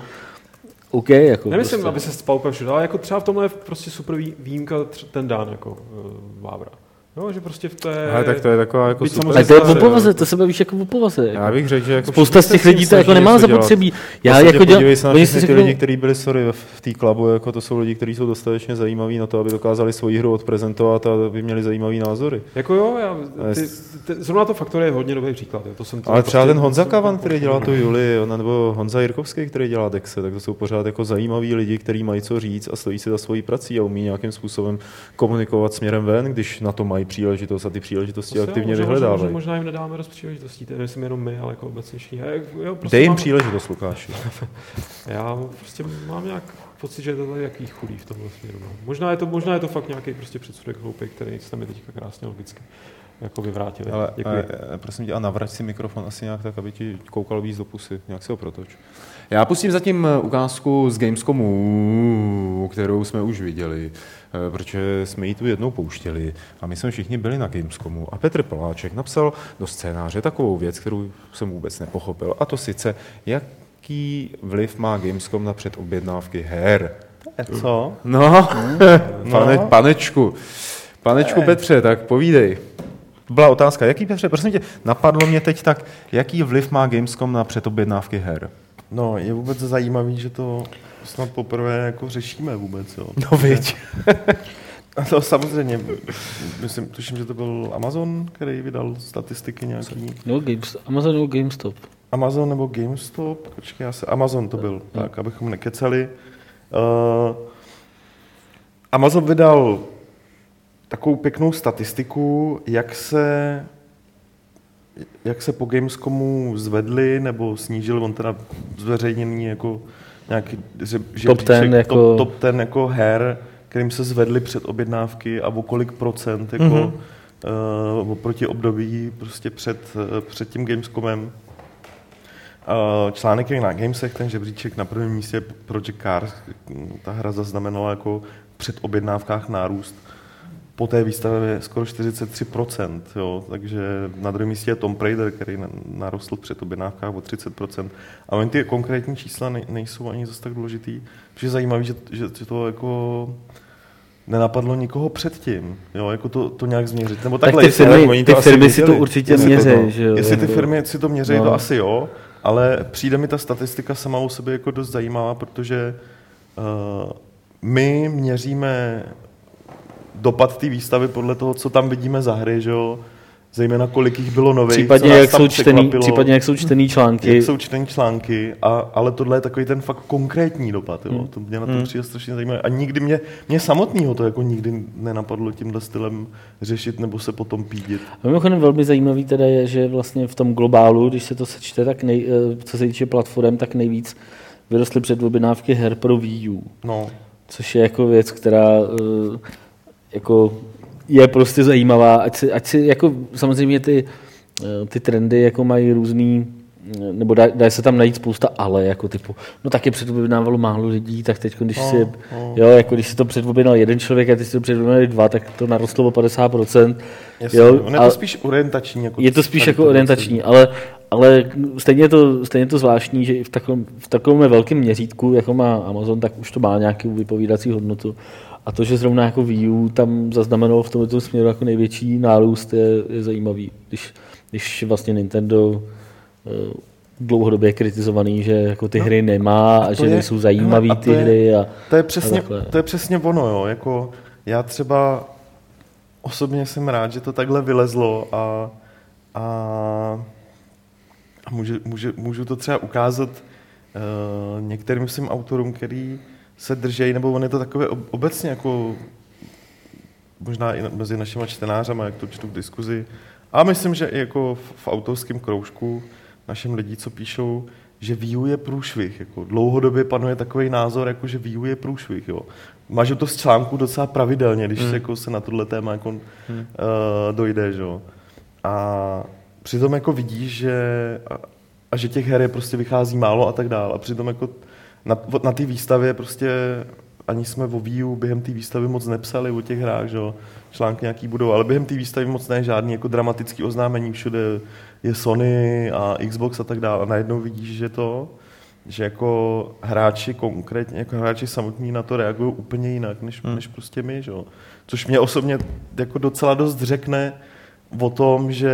OK, jako Nemyslím, prostě. aby se úplně všude, ale jako třeba v tomhle je prostě super vý- výjimka ten dán jako uh, Vávra. Jo, že prostě v té... Ale tak to je taková jako super. to je o povaze, jo. to se bavíš jako o povaze. Jako. Já bych řekl, že jako Spousta z těch se lidí to jako nemá zapotřebí. Já jako dělám, podívej se na všechny ty řeknou, lidi, kteří byli sorry v- té klubu, jako to jsou lidi, kteří jsou dostatečně zajímaví na to, aby dokázali svoji hru odprezentovat a aby měli zajímavý názory. Jako jo, já, ty, ty, zrovna to Faktory je hodně dobrý příklad. Jo. To jsem to Ale třeba prostě- ten Honza Kavan, který dělá tu Juli, nebo Honza Jirkovský, který dělá Dexe, tak to jsou pořád jako zajímaví lidi, kteří mají co říct a stojí si za svojí prací a umí nějakým způsobem komunikovat směrem ven, když na to mají příležitost a ty příležitosti jo, aktivně možná- vyhledávají. Možná, možná jim nedáme dost příležitostí, to myslím jenom my, ale jako obecně všichni. Prostě Dej jim mám, příležitost, Lukáši. *laughs* Já prostě mám nějak pocit, že je to tady jaký chudý v tomhle směru. No. Možná, je to, možná je to fakt nějaký prostě předsudek hloupý, který jste mi teďka krásně logicky jako vyvrátili. Ale, Děkuji. ale, prosím tě, a navrať si mikrofon asi nějak tak, aby ti koukal víc do pusy. Nějak si ho protoč. Já pustím zatím eh, ukázku z Gamescomu, kterou jsme už viděli, eh, protože jsme ji tu jednou pouštěli a my jsme všichni byli na Gamescomu a Petr Poláček napsal do scénáře takovou věc, kterou jsem vůbec nepochopil a to sice, jaký vliv má Gamescom na předobjednávky her. Co? No, *laughs* pane, panečku. Panečku Petře, tak povídej. To byla otázka. Jaký, Petře, prosím tě, napadlo mě teď tak, jaký vliv má Gamescom na předobjednávky her? No, je vůbec zajímavý, že to snad poprvé jako řešíme vůbec, jo. No viď. *laughs* A to samozřejmě, myslím, tuším, že to byl Amazon, který vydal statistiky nějaký. no, Games, Amazon nebo GameStop. Amazon nebo GameStop, počkej, já se, Amazon to byl, tak, abychom nekecali. Uh, Amazon vydal takovou pěknou statistiku, jak se jak se po Gamescomu zvedli nebo snížil, on teda zveřejněný jako nějaký že, Top 10 jako- top, top ten jako her, kterým se zvedly před objednávky a o kolik procent jako Mhm. mm-hmm. uh, oproti období prostě před, uh, před tím Gamescomem. Uh, článek je na Gamesech, ten žebříček na prvním místě je Project Cars. Ta hra zaznamenala jako v předobjednávkách nárůst. Po té výstavě je skoro 43%, jo, takže na druhém místě je Tom Raider, který na- narostl v předobjednávkách o 30%. A oni ty konkrétní čísla nej, nejsou ani zase tak důležitý, protože je zajímavé, že, že, že to jako nenapadlo nikoho předtím, jo, jako to, to nějak změřit. Nebo Tak takhle, ty jestli- ale firmy, oni ty to asi firmy si to určitě měří, že jo. Jestli ty jako- firmy si to měří, No. to asi jo, ale přijde mi ta statistika sama o sobě jako dost zajímavá, protože uh, my měříme dopad té výstavy podle toho, co tam vidíme za hry, že jo, zejména kolik jich bylo nových, Případně jak, jsou čtený, případně jak jsou čtený články. jak jsou čtení články, a, ale tohle je takový ten fakt konkrétní dopad, jo. Hmm. To mě na to Hmm. přijde strašně zajímavé. A nikdy mě, mě samotného to jako nikdy nenapadlo tímhle stylem řešit nebo se potom pídit. A mimochodem velmi zajímavý teda je, že vlastně v tom globálu, když se to sečte, tak nej, eh, co se týče platform, tak nejvíc vyrostly předobjednávky her pro Wii U. No, což je jako věc, která eh, jako je prostě zajímavá, ať si, ať si jako samozřejmě ty, eh, ty trendy jako mají různý, eh, nebo dá, dá se tam najít spousta ale, jako typu, no taky předobjednávalo málo lidí, tak teď, když si, no. jo, jako když si to předobjednal jeden člověk a ty si to předobjednali dva, tak to narostlo o 50%. jasně. Jo, On je to spíš orientační. Jako je to spíš jako orientační, ale, ale stejně, je to, stejně to zvláštní, že i v takovém, v takovém velkém měřítku, jako má Amazon, tak už to má nějakou vypovídací hodnotu. A to, že zrovna jako Wii U tam zaznamenalo v tomto směru jako největší nárůst, je, je zajímavý. Když, když vlastně Nintendo eh, dlouhodobě kritizovaný, že jako ty No, hry nemá a, to že je- nejsou a ty je- hry. A, To je přesně, A to je přesně ono, jo. Jako já třeba osobně jsem rád, že to takhle vylezlo a, a, a můžu, můžu, můžu to třeba ukázat uh, některým svým autorům, který se držejí, nebo on je to takové ob- obecně jako možná i mezi našimi čtenářama, jak to čtu v diskuzi. A myslím, že i jako v, v autorském kroužku našim lidí, co píšou, že Wii U je průšvih. Jako dlouhodobě panuje takový názor, jako že Wii U je průšvih. Jo. Máš to z článku docela pravidelně, když Hmm. se, jako, se na tohle téma jako, uh, dojde. Že? jo. A přitom jako vidíš, že, a, a že těch her je prostě vychází málo a tak dále. A přitom jako na, na té výstavě prostě ani jsme o Wii U během té výstavy moc nepsali o těch hrách, že? jo. články nějaký budou, ale během té výstavy moc ne žádný jako dramatický oznámení, všude je Sony a Xbox a tak dále a najednou vidíš, že to, že jako hráči konkrétně, jako hráči samotní na to reagují úplně jinak, než, hmm. než prostě my, že jo. Což mě osobně jako docela dost řekne o tom, že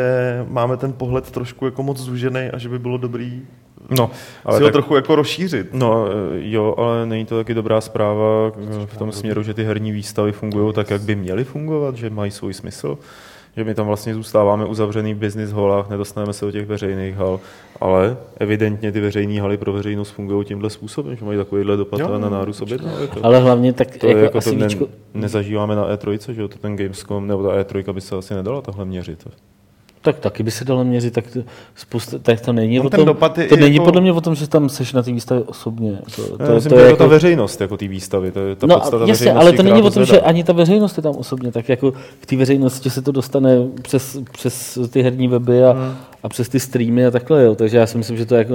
máme ten pohled trošku jako moc zúžený a že by bylo dobrý No, ale si tak, ho trochu jako rozšířit. No jo, ale není to taky dobrá zpráva v tom směru, že ty herní výstavy fungují tak, jak by měly fungovat, že mají svůj smysl že my tam vlastně zůstáváme uzavřený v business holách, nedostaneme se do těch veřejných hal, ale evidentně ty veřejné haly pro veřejnost fungují tímhle způsobem, že mají takovýhle dopad jo. na nárůst objednávek. Ale hlavně tak to jako, jako asi to ne, víčko... nezažíváme na E3, že jo, to ten Gamescom, nebo ta E3 by se asi nedala takhle měřit. Tak taky by se dalo měřit, tak, spousta, tak to není no, o tom, dopad je to není jako... podle mě o tom, že tam seš na té výstavě osobně. To, to, myslím, to je jako ta veřejnost, jako té výstavy, to je ta no, podstata jasně, ale to není o tom, že ani ta veřejnost je tam osobně, tak jako k té veřejnosti se to dostane přes, přes ty herní weby a, hmm. a přes ty streamy a takhle, jo. takže já si myslím, že to jako,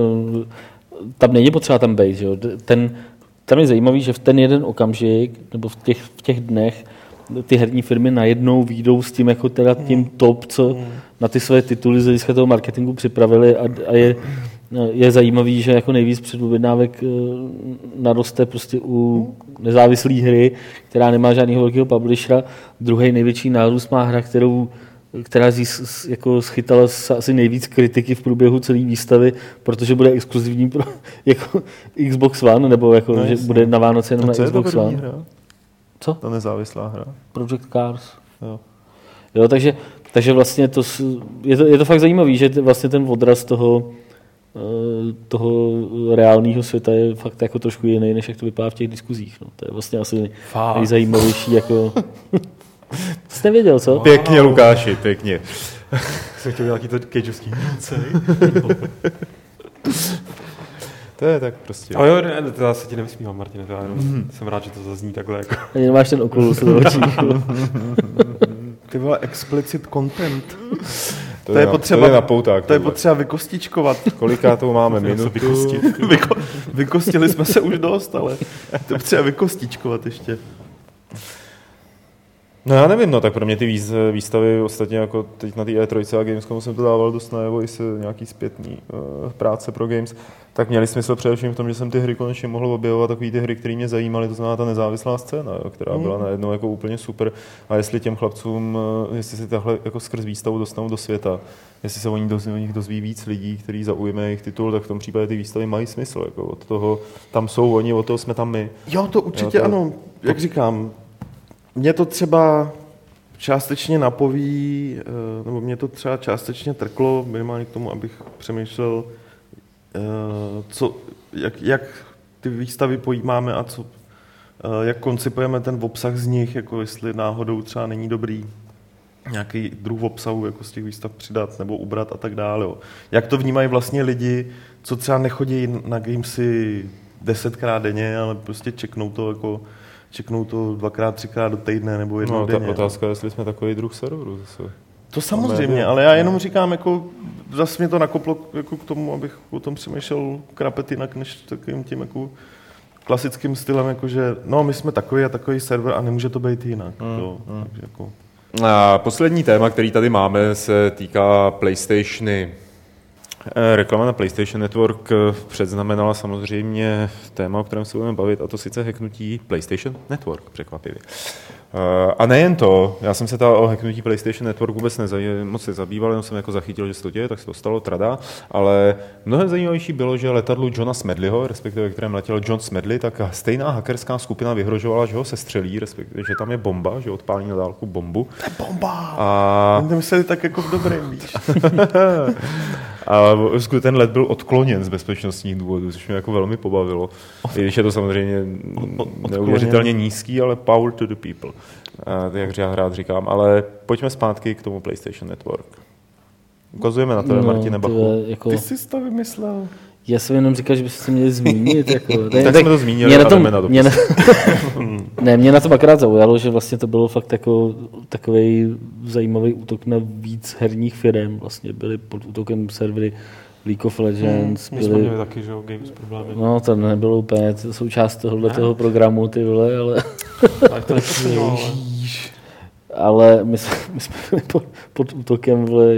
tam není potřeba tam být, jo. Ten, tam je zajímavý, že v ten jeden okamžik, nebo v těch, v těch dnech, ty herní firmy najednou výjdou s tím jako teda tím hmm. top, co hmm. na ty své tituly z hlediska toho marketingu připravili a, a je, je zajímavý, že jako nejvíc předobjednávek eh, naroste prostě u nezávislé hry, která nemá žádného velkého publishera. Druhý největší nárůst má hra, kterou která zís, jako schytala asi nejvíc kritiky v průběhu celé výstavy, protože bude exkluzivní pro *laughs* jako Xbox One, nebo jako, no, že bude na Vánoce jenom na Xbox One. Hra? Co? Ta nezávislá hra. Project Cars. Jo. Jo, takže, takže vlastně to, je, to, je to fakt zajímavé, že vlastně ten odraz toho, eh, toho reálného světa je fakt jako trošku jiný, než jak to vypadá v těch diskuzích. No. To je vlastně asi fakt. nejzajímavější. Jako... *laughs* Jsi nevěděl, co? Pěkně, Lukáši, pěkně. *laughs* Jsem chtěl nějaký to cageovský *laughs* To je tak prostě. Ale jo, ne, to já se ti nevysmívám, Martine, to já jenom mm. jsem rád, že to zazní takhle. Jako. *laughs* Ani nemáš ten okulus do očí. Ty vole, explicit content. *laughs* To, to je, potřeba, to je, napouták, to je potřeba vykostičkovat. Koliká to máme minutu? *laughs* Vyko, vykostili jsme se už dost, ale to je potřeba vykostičkovat ještě. No já nevím, no tak pro mě ty výstavy ostatně jako teď na té E3 a Gamescomu jsem to dával dost najevo i se nějaký zpětný uh, práce pro Games, tak měly smysl především v tom, že jsem ty hry konečně mohl objevovat, takové ty hry, které mě zajímaly, to znamená ta nezávislá scéna, jo, která byla mm. najednou jako úplně super. A jestli těm chlapcům, uh, jestli si tahle jako skrz výstavu dostanou do světa, jestli se o, nich dozví, o nich dozví víc lidí, který zaujme jejich titul, tak v tom případě ty výstavy mají smysl. Jako od toho, tam jsou oni, od toho jsme tam my. Jo, to určitě jo, to, ano. Jak to, říkám, mě to třeba částečně napoví, eh, nebo mě to třeba částečně trklo, minimálně k tomu, abych přemýšlel, eh, co, jak, jak ty výstavy pojímáme a co, eh, jak koncipujeme ten obsah z nich, jako jestli náhodou třeba není dobrý nějaký druh obsahu jako z těch výstav přidat nebo ubrat a tak dále. Jo. Jak to vnímají vlastně lidi, co třeba nechodí na gamesy desetkrát denně, ale prostě čeknou to jako čeknou to dvakrát, třikrát do týdne nebo jednou no, denně. Ta otázka je, jestli jsme takový druh serveru zase. To samozřejmě, ale já jenom říkám, jako zase mě to nakoplo jako k tomu, abych o tom přemýšlel krapet jinak, než takovým tím jako klasickým stylem, jako že no, my jsme takový a takový server a nemůže to být jinak. Mm, to, mm. Takže jako... A poslední téma, který tady máme, se týká PlayStationy. Eh, reklama na PlayStation Network eh, předznamenala samozřejmě téma, o kterém se budeme bavit, a to sice hacknutí PlayStation Network, překvapivě. A nejen to, já jsem se ta o hacknutí PlayStation Network vůbec nezaj, moc se zabýval, jenom jsem jako zachytil, že se to děje, tak se to stalo, trada, ale mnohem zajímavější bylo, že letadlu Johna Smedleyho, respektive kterém letěl John Smedley, tak stejná hackerská skupina vyhrožovala, že ho se střelí, respektive, že tam je bomba, že odpálí na dálku bombu. To je bomba! A... Mysleli tak jako v dobrém, víš. *laughs* A ten let byl odkloněn z bezpečnostních důvodů, což mě jako velmi pobavilo. I když je to samozřejmě neuvěřitelně nízký, ale power to the people, jak já rád říkám. Ale pojďme zpátky k tomu PlayStation Network. Ukazujeme na to, no, Martine Bachu. Jako... Ty jsi to vymyslel. Já jsem jenom říkal, že byste se měli zmínit. *laughs* Jako, ne, tak, tak jsme to zmínili mě na tom, na mě na, *laughs* *laughs* ne, mě na tom akorát zaujalo, že vlastně to bylo fakt jako, takový zajímavý útok na víc herních firm. Vlastně byly pod útokem servery League of Legends. Hmm, byli, jsme měli taky, že Games problémy. No, to nebylo úplně to součást tohohle toho programu, ty vole, ale... ale to ale... ale my jsme, my jsme byli pod, pod útokem vole,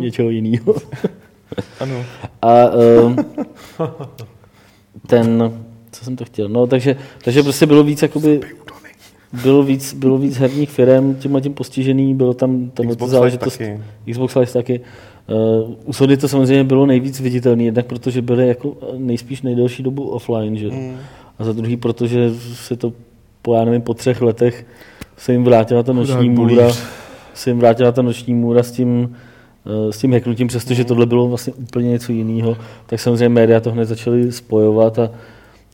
něčeho jiného. Ano. A um, ten, co jsem to chtěl, no takže, takže prostě bylo víc jakoby, bylo víc, bylo víc herních firm tímhle tím postižený, bylo tam tato Xbox Live záležitost, taky. Xbox Live taky. Uh, u Sony to samozřejmě bylo nejvíc viditelné, jednak protože byly jako nejspíš nejdelší dobu offline, že? Mm. A za druhý, protože se to po, já nevím, po třech letech se jim vrátila ta noční můra, se jim vrátila ta noční můra s tím, eh, s tím hacknutím, přestože tohle bylo vlastně úplně něco jiného, tak samozřejmě média to hned začaly spojovat a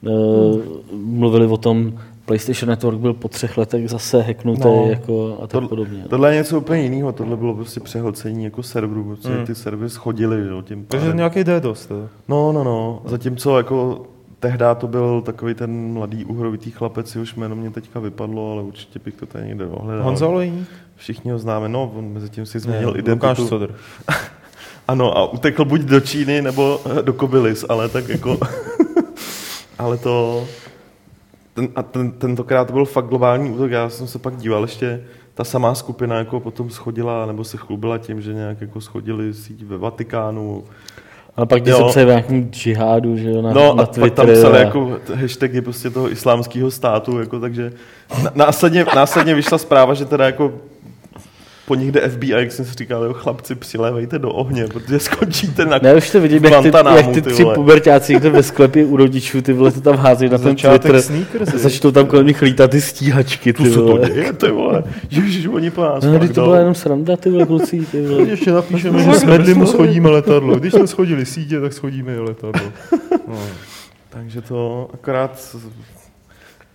uh, mluvili o tom, PlayStation Network byl po třech letech zase hacknutý No. jako a tak To- podobně. Tohle je něco úplně jiného, tohle bylo prostě přehlcení jako serverů, protože Mm. ty servery schodily, jo, tím Takže pádem. nějaký DDoS. To. No, no, no, zatímco jako tehdy to byl takový ten mladý uhrovitý chlapec, jehož jméno mě teďka vypadlo, ale určitě bych to tady někde dohledal. Honza Olejník? Všichni ho známe, no, on mezi tím si změnil Lukáš identitu. Sodr. *laughs* Ano, a utekl buď do Číny, nebo eh, do Kobylis, ale tak jako... *laughs* ale to... Ten, a ten, tentokrát to byl fakt globální útok, já jsem se pak díval ještě, ta samá skupina jako potom schodila, nebo se chlubila tím, že nějak jako schodili síť ve Vatikánu. Ale pak když Jo. se psali o nějakém džihádu, že jo, na, No na a pak tam Twitteru psali a- jako hashtagy prostě toho islámského státu, jako, takže následně, následně vyšla zpráva, že teda jako po nich jde FBI, jak jsem si říkal, jo, chlapci, přilévejte do ohně, protože skončíte na Ne, už to vidím, jak ty, jak ty ty tři vole. pubertáci někde ve sklepě u rodičů, ty vole, to tam házejí na ten Twitter. sneakers, Začnou tam kolem nich lítat ty stíhačky, ty Co se to vole. děje, ty vole? Ježiš, oni po nás. No, to byla jenom sranda, ty vole, kluci, ty vole. Ještě napíšeme, že s Medlim schodíme letadlo. Když jsme schodili sítě, tak schodíme i letadlo. No. Takže to akorát...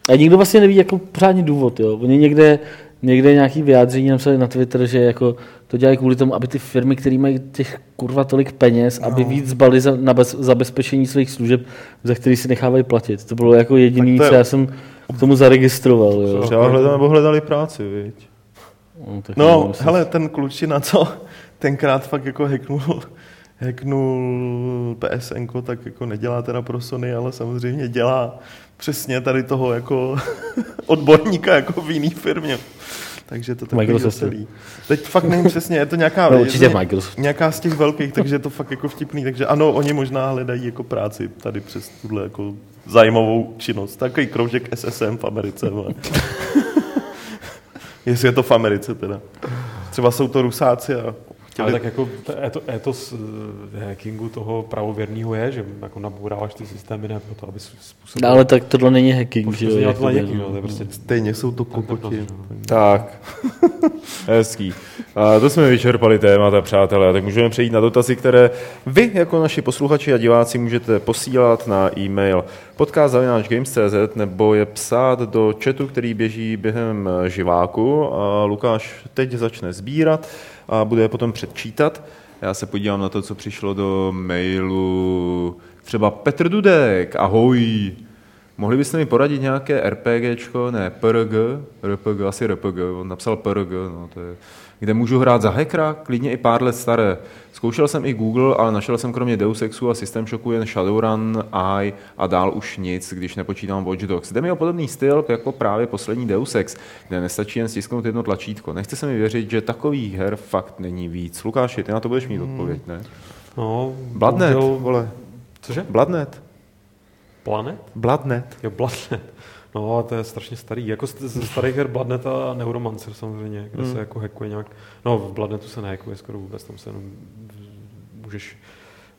A nikdo vlastně neví jako pořádně důvod, jo. Oni někde, někde nějaký vyjádření napsali na Twitter, že jako to dělají kvůli tomu, aby ty firmy, které mají těch kurva tolik peněz, aby No. víc zbali za, na bez, zabezpečení svých služeb, za který si nechávají platit. To bylo jako jediný, je- co já jsem k tomu zaregistroval, jo. Třeba hledali, nebo hledali práci, viď? No, No, hele, ten klučina, co tenkrát fakt jako hacknul, hacknul PSN, tak jako nedělá teda pro Sony, ale samozřejmě dělá přesně tady toho jako *laughs* odborníka jako v jiný firmě. Takže to takový Microsoftu. veselý. Teď fakt nevím *laughs* přesně, je to nějaká... No, určitě Microsoftu. Nějaká z těch velkých, takže je to fakt jako vtipný. Takže ano, oni možná hledají jako práci tady přes tuhle jako zajímavou činnost. Takový kroužek SSM v Americe. vole. *laughs* Jestli je to v Americe teda. Třeba jsou to Rusáci a Ale tak jako to, eto, etos eh, hackingu toho pravověrného je, že jako nabouráváš ty systémy ne proto, aby způsobil... No, ale tak tohle není hacking, že jo. je hacking, no. no, to je prostě Stejně jsou to kokoti. Tak. *laughs* Hezký. A to jsme vyčerpali témata, přátelé. Tak můžeme přejít na dotazy, které vy, jako naši posluchači a diváci, můžete posílat na e-mail podcast.games.cz nebo je psát do chatu, který běží během živáku. A Lukáš teď začne sbírat a bude je potom předčítat. Já se podívám na to, co přišlo do mailu. Třeba Petr Dudek, ahoj. Mohli byste mi poradit nějaké RPGčko, ne, PRG, RPG, asi RPG, on napsal PRG, no, to je, kde můžu hrát za hackera, klidně i pár let staré. Zkoušel jsem i Google, ale našel jsem kromě Deus Exu a System Shocku jen Shadowrun, AI a dál už nic, když nepočítám Watch Dogs. Jde mi o podobný styl jako právě poslední Deus Ex, kde nestačí jen stisknout jedno tlačítko. Nechce se mi věřit, že takových her fakt není víc. Lukáši, ty na to budeš mít odpověď, ne? No, bohužel- vole. Cože? Bloodnet. Planet? Bloodnet. Jo, Bloodnet. No, to je strašně starý. Jako ze starých her Bloodnet a Neuromancer samozřejmě, kde Hmm. se jako hackuje nějak. No, v Bloodnetu se nehackuje skoro vůbec, tam se jenom můžeš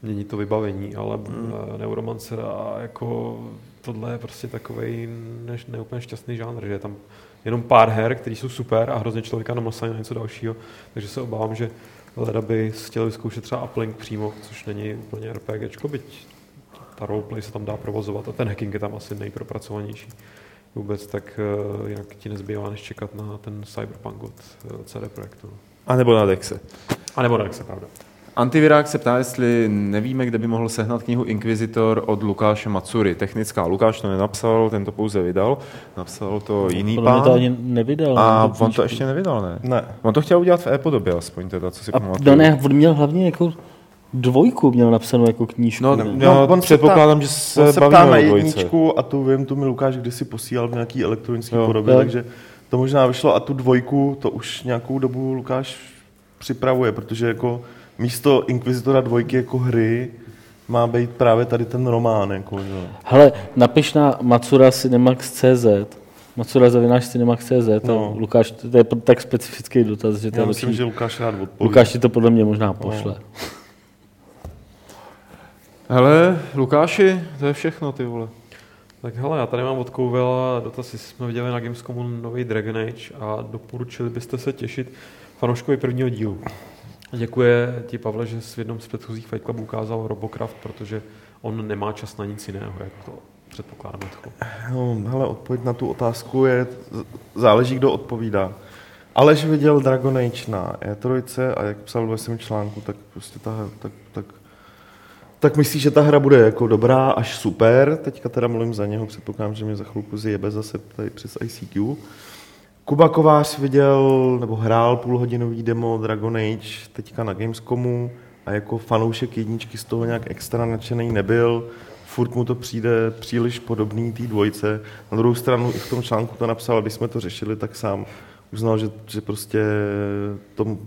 měnit to vybavení, ale mm. Neuromancer a jako tohle je prostě takový než, neúplně šťastný žánr, že je tam jenom pár her, které jsou super a hrozně člověka namlasají na něco dalšího, takže se obávám, že leda by chtěli vyzkoušet třeba Uplink přímo, což není úplně RPGčko, byť ta roleplay se tam dá provozovat a ten hacking je tam asi nejpropracovanější vůbec, tak uh, jinak ti nezbývá, než čekat na ten Cyberpunk od CD Projektu. A nebo na Dexe. A nebo tak se pravda. Antivirák se ptá, jestli nevíme, kde by mohl sehnat knihu Inquisitor od Lukáše Matsury. Technická. Lukáš to nenapsal, ten to pouze vydal. Napsal to jiný Podle pán. to ani nevydal. A ne, on to ještě nevydal, ne? Ne. On to chtěl udělat v e-podobě aspoň teda, co si A pamatuju. no ne, on měl hlavně jako dvojku měl napsanou jako knížku. No, ne? já No, on se předpokládám, ptá- že se, On se bavíme ptá na o dvojce. jedničku a tu vím, tu mi Lukáš kdysi posílal v nějaký elektronické Jo. podobě, Jo. takže to možná vyšlo a tu dvojku to už nějakou dobu Lukáš připravuje, protože jako místo Inquisitora dvojky jako hry má být právě tady ten román. Jako, že? Hele, napiš na Matsura Cinemax.cz Matsura zavináš Cinemax.cz no. Lukáš, to je tak specifický dotaz, že to Já myslím, lepší. že Lukáš rád odpoví. Lukáš ti to podle mě možná pošle. No. Hele, Lukáši, to je všechno, ty vole. Tak hele, já tady mám od Kouvela dotaz, jestli jsme viděli na Gamescomu nový Dragon Age a doporučili byste se těšit fanouškovi prvního dílu. Děkuje ti, Pavle, že jsi v jednom z předchozích Fight Clubů ukázal Robocraft, protože on nemá čas na nic jiného, jak to předpokládám. No, hele, odpověď na tu otázku je, záleží, kdo odpovídá. Aleš viděl Dragon Age na E3 a jak psal ve svém článku, tak prostě ta, tak, tak, tak myslí, že ta hra bude jako dobrá až super. Teďka teda mluvím za něho, předpokládám, že mě za chvilku zjebe zase tady přes ICQ. Kuba Kovář viděl nebo hrál půlhodinový demo Dragon Age teďka na Gamescomu a jako fanoušek jedničky z toho nějak extra nadšený nebyl. Furt mu to přijde příliš podobný té dvojce. Na druhou stranu i v tom článku to napsal, když jsme to řešili, tak sám uznal, že, že prostě to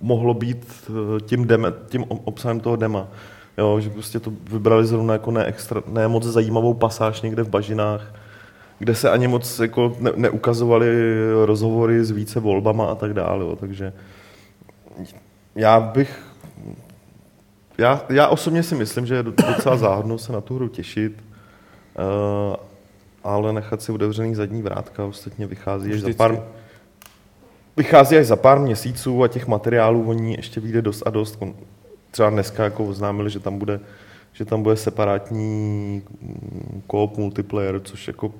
mohlo být eh, tím, deme, tím obsahem toho dema. Jo, že prostě to vybrali zrovna jako ne, extra, ne moc zajímavou pasáž někde v bažinách, kde se ani moc jako ne, neukazovaly rozhovory s více volbama a tak dále. Jo. Takže já bych... Já, já osobně si myslím, že je docela záhodno se na tu hru těšit, uh, ale nechat si otevřený zadní vrátka ostatně vychází až za Vždycky. pár, vychází až za pár měsíců a těch materiálů oni ještě vyjde dost a dost. Třeba dneska jako oznámili, že tam bude, že tam bude separátní mm, co-op multiplayer, což jako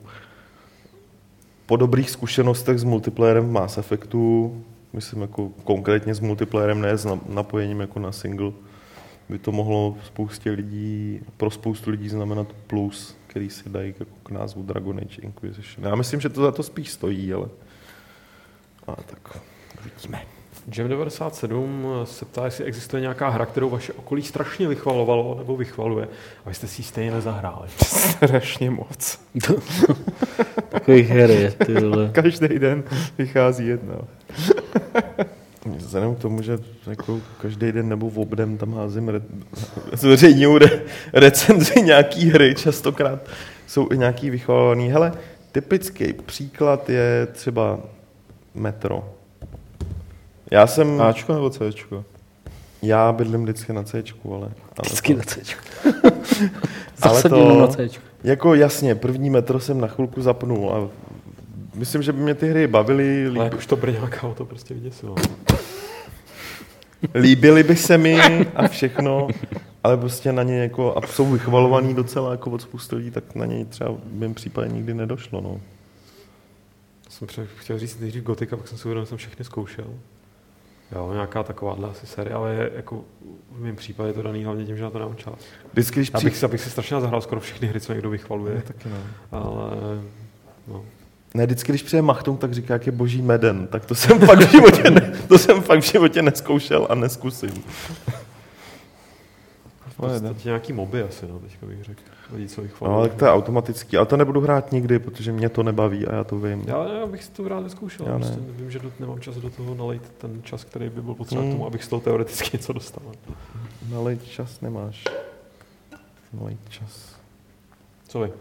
po dobrých zkušenostech s multiplayerem v Mass Effectu, myslím jako konkrétně s multiplayerem, ne s na- napojením jako na single, by to mohlo spoustě lidí, pro spoustu lidí znamenat plus, který si dají jako k názvu Dragon Age Inquisition. Já myslím, že to za to spíš stojí, ale, ale tak uvidíme. Jam 97 se ptá, jestli existuje nějaká hra, kterou vaše okolí strašně vychvalovalo nebo vychvaluje a vy jste si ji stejně nezahráli. *laughs* Strašně moc. *laughs* Takových her je, ty vole. Každý den vychází jedna. *laughs* Vzhledem k tomu, že jako každý den nebo v obdem tam házím re, zveřejňuju re, recenzi nějaký hry, častokrát jsou i nějaký vychvalovaný. Hele, typický příklad je třeba Metro. Já jsem, Ačko nebo Cčko? já bydlím vždycky na C, ale, ale, Vždycky to, na C. *laughs* Ale to- na C. jako jasně, první Metro jsem na chvilku zapnul a myslím, že by mě ty hry bavily, Ale líb, jak už to Brňáka, to prostě vyděsilo. *laughs* líbily by se mi a všechno, ale prostě na ně jako, a jsou vychvalovaný docela jako od spousty lidí, tak na něj třeba v mém případě nikdy nedošlo. No. Jsem chtěl říct nejdřív Gotika, pak jsem si uvědomil, že jsem všechny zkoušel. Jo, nějaká takováhle asi série, ale je jako v mém případě je to daný hlavně tím, že na to nemám čas. Vždycky, když Já přijde... abych si strašně zahrál skoro všechny hry, co někdo vychvaluje, Taky ne. ale no. Ne, vždycky, když přijde Machtung, tak říká, jak je boží meden. Tak to jsem fakt v životě, ne, to jsem fakt v životě neskoušel a neskusím. V podstatě nějaký moby asi, no, teďka bych řekl. Lidi, co No, tak to je automatický, ale to nebudu hrát nikdy, protože mě to nebaví a já to vím. Já, já bych si to rád neskoušel, Já já ne. prostě vím, že do, nemám čas do toho nalejt ten čas, který by byl potřeba Hmm. k tomu, abych z toho teoreticky něco dostal. Nalejt čas nemáš. Nalejt čas. Co vy?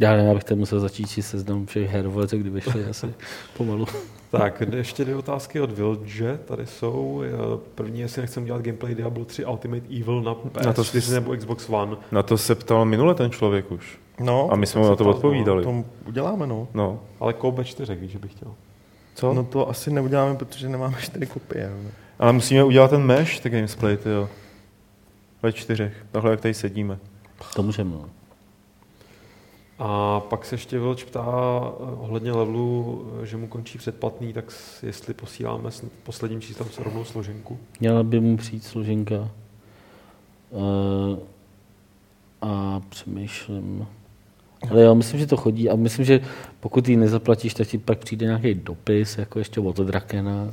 Já ne, já bych tam musel začít číst seznam všech her, vole, co kdy vyšly asi pomalu. *laughs* Tak, ještě dvě otázky od Vilge, tady jsou. První, jestli nechcem dělat gameplay Diablo 3 Ultimate Evil na PS4 Na to- nebo Xbox One. Na to se ptal minule ten člověk už. No, A my jsme mu na to ptal, odpovídali. to uděláme, no. No. Ale Kobe 4, víš, že bych chtěl. Co? No to asi neuděláme, protože nemáme čtyři kopie. no. Ale musíme udělat ten mesh, ten gamesplay, ty jo. Ve čtyřech. Takhle, jak tady sedíme. To můžeme, no. A pak se ještě Vilč ptá eh, ohledně levelu, eh, že mu končí předplatný, tak jestli posíláme s posledním číslem se rovnou složenku. Měla by mu přijít složenka. Uh, a přemýšlím. Ale jo, myslím, že to chodí a myslím, že pokud ji nezaplatíš, tak ti pak přijde nějaký dopis, jako ještě od Drakena.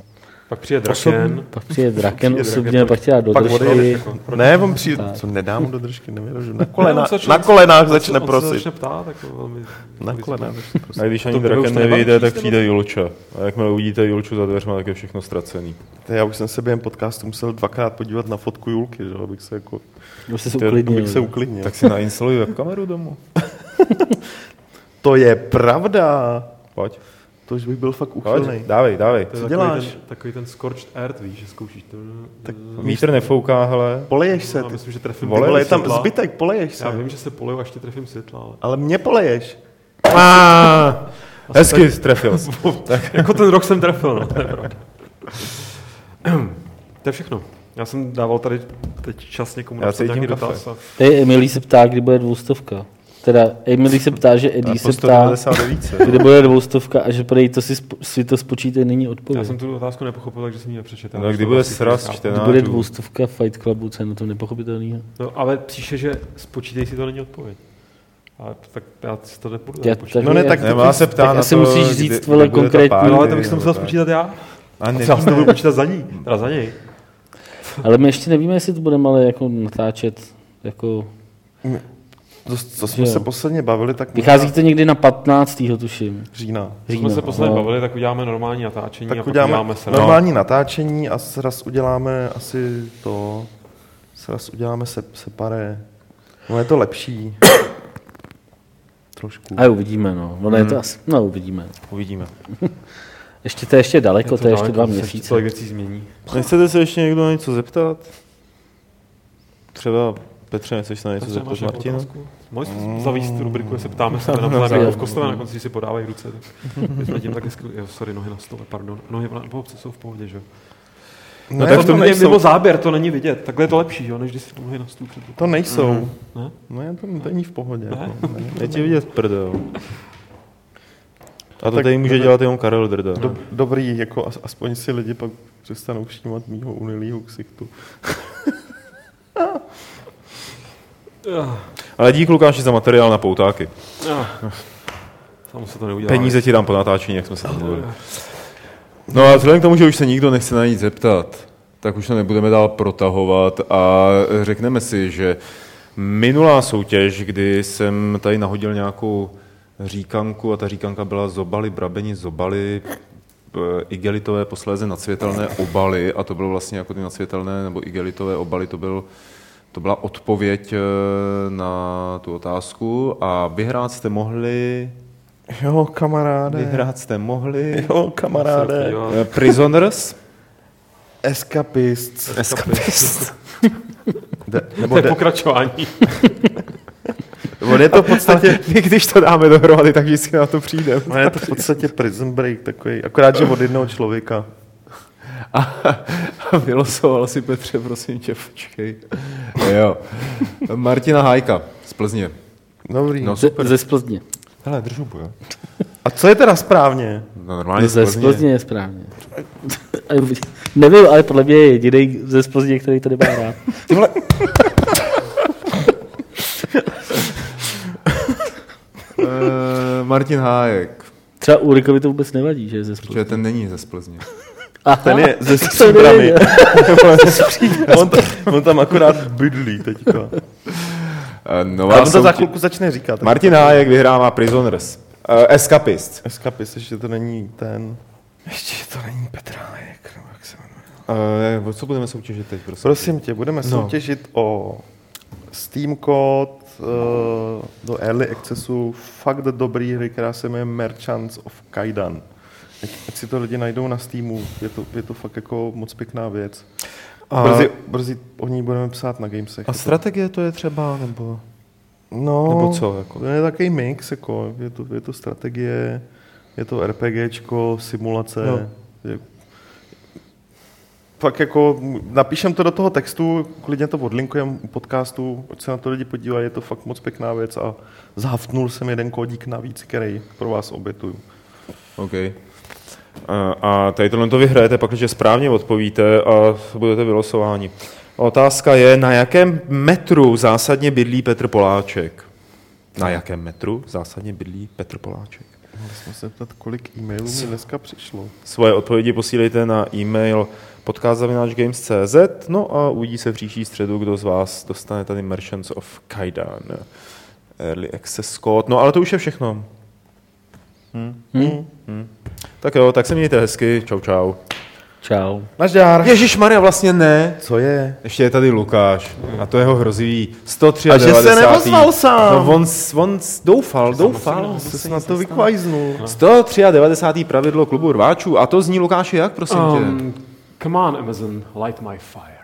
Pak přijde Draken. Pak přijde Draken osobně, pak tě dá do pak držky. odejde. Ne, on přijde, Tak. co nedám mu do držky, nevěřím. Na, *laughs* Ne, kolena, na kolenách začne on se prosit. začne ptát, jako velmi... Na kolenách zajímavé. začne prosit. A když ani Draken nevyjde, tak přijde Julča. A jakmile uvidíte Julču za dveřma, tak je všechno ztracený. To Já už jsem se během podcastu musel dvakrát podívat na fotku Julky, že? jo, abych se jako, se uklidnil. abych se uklidnil. Tak si nainstaluj webkameru domů. *laughs* To je pravda. Pojď, To už bych byl fakt pojď, uchylnej. dávej, dávej. To je Co takový děláš? Ten, takový ten scorched earth, víš, že zkoušíš to. Tak Vítr nefouká, hele. Poleješ se. Já Ty, myslím, že trefím ty vole, je tam světla. zbytek, poleješ se. Já vím, že se poleju, až tě trefím světla, ale... Ale mě poleješ. Ah, hezky trefil jsi. *laughs* tak. jako ten rok jsem trefil, no, to je pravda. *clears throat* to je všechno. Já jsem dával tady teď čas někomu Já napsat cítím nějaký kafe. dotaz. A... Hej, Emily se ptá, kdy bude dvoustovka. Teda Emily se ptá, že Eddie se ptá, 199. kdy bude dvoustovka a že podej to si, spo- si to spočítej, není Já odpověď. jsem tu otázku nepochopil, takže jsem ji nepřečetl. No, kdy bude sraz Kdy čtenářů? bude dvoustovka Fight Clubu, co je na tom nepochopitelného? No, ale píše, že spočítej si to není odpověď. Ale tak já si to nepůjdu. Já, nepočítám. No ne, tak Ne, se ptát tak na asi to, musíš kdy- říct, kdy vole, ta konkrétní- No, ale to bych si musel tak. spočítat já. A Já si to budu počítat za ní, teda za něj. Ale my ještě nevíme, jestli to budeme ale jako natáčet, jako... To, co jsme Jo. se posledně bavili, tak Vychází to někdy na 15. tuším. října. Co Října. jsme se posledně no. bavili, tak uděláme normální natáčení a Tak pak uděláme uděláme se. normální natáčení a sraz uděláme asi to, sraz uděláme se, separé. No je to lepší. Trošku. A uvidíme, no. Ono je to asi, no uvidíme. Uvidíme. *laughs* Ještě to je ještě daleko, to je ještě dva měsíce. Tolik věcí změní. Nechcete se ještě někdo na něco zeptat? Třeba Petře, nechceš se na něco zeptat Martina? Můžeš zavíst tu rubriku, jestli ptáme se navzájem jako v kostele, na konci si podávají ruce. Tak my jsme tím taky. Jo, sorry, nohy na stole, pardon. Nohy na obce jsou v pohodě, že jo? No, No, tak to, to nejsou, mimo záběr, to není vidět. Takhle je to lepší, jo, než když si nohy na stůl před to nejsou. Ne? No je to, to není v pohodě. Ne? Jako, ne. Je ti vidět prdel. A to Tak- tady může dělat jenom Karel Drda. Do, dobrý, jako as, aspoň si lidi pak přestanou všímat mýho unilýho ksichtu. *laughs* Ale dík Lukáši za materiál na poutáky. Samo se to neudělá. Peníze ti dám po natáčení, jak jsme se domluvili. No a vzhledem k tomu, že už se nikdo nechce na nic zeptat, tak už to nebudeme dál protahovat a řekneme si, že minulá soutěž, kdy jsem tady nahodil nějakou říkanku a ta říkanka byla zobali, brabeni, zobali, eh, igelitové, posléze nadsvětelné obaly a to bylo vlastně jako ty nadsvětelné nebo igelitové obaly, to, byl, to byla odpověď eh, na tu otázku a vyhrát jste mohli Jo, kamaráde. Vyhrát jste mohli. Jo, kamaráde. Eh, Prisoners. Escapists. Escapist. *laughs* De, to nebo je de, pokračování. *laughs* on je to v podstatě, My když to dáme dohromady, tak vždycky na to přijde. on je to v podstatě prison break takový, akorát, že od jednoho člověka. A, a *laughs* vylosoval si Petře, prosím tě, počkej. Jo. Martina Hájka z Plzně. Dobrý. No No. Ze, super. ze Splzně. Hele, držu jo. A co je teda správně? No, normálně Ze z Plzně. Splzně je správně. *laughs* Nevím, ale podle mě je jediný ze Splzně, který to nemá rád. Ty vole. Eh, Martin Hájek. Třeba Ulrikovi to vůbec nevadí, že je ze Splzně. Protože ten není ze Splzně. Aha, Ten je *laughs* ze nevěděl. *laughs* on, tam, on tam akorát bydlí teďka. *laughs* Eh, Nová Ale on to za chvilku začne říkat. Martin Hájek vyhrává Prisoners. Uh, Escapist. Escapist, ještě to není ten... Ještě to není Petrájek, nebo jak se jmenuje. Uh, co budeme soutěžit teď, prosím? Prosím tě, budeme No. soutěžit o Steam kód uh, do Early Accessu fakt dobrý hry, která se jmenuje Merchants of Kaidan. Ať, ať si to lidi najdou na Steamu, je to, je to fakt jako moc pěkná věc. A, Brzy, brzy o ní budeme psát na Gamesech. a Je to- strategie to je třeba, nebo... No, Nebo co, jako? To je takový mix, jako, je, to, je to strategie, je to RPGčko, simulace. Jo. Je, fakt jako, napíšem to do toho textu, klidně to odlinkujeme u podcastu, ať se na to lidi podívají, je to fakt moc pěkná věc a zahaftnul jsem jeden kódík navíc, který pro vás obětuju. OK. A, a tady tohle to vyhrajete, pak, když správně odpovíte a budete vylosováni. Otázka je, na jakém metru zásadně bydlí Petr Poláček? Na jakém metru zásadně bydlí Petr Poláček? Mohli jsme se ptat, kolik e-mailů mi dneska přišlo. Svoje odpovědi posílejte na e-mail podcast.games.cz no a uvidí se příští středu, kdo z vás dostane tady Merchants of Kaidan. Early Access Code. No ale to už je všechno. Hm? Hm? Hm. Tak jo, tak se mějte hezky. Čau, čau. Čau. Naždár! Ježíš Maria, vlastně ne. Co je? Ještě je tady Lukáš a to jeho hrozivý 103. A že se neozval sám. No on, on doufal, doufal. Se snad to vykvajznul. 193. pravidlo klubu rváčů a to zní Lukáši jak, prosím tě? Um, come on, Amazon, light my fire.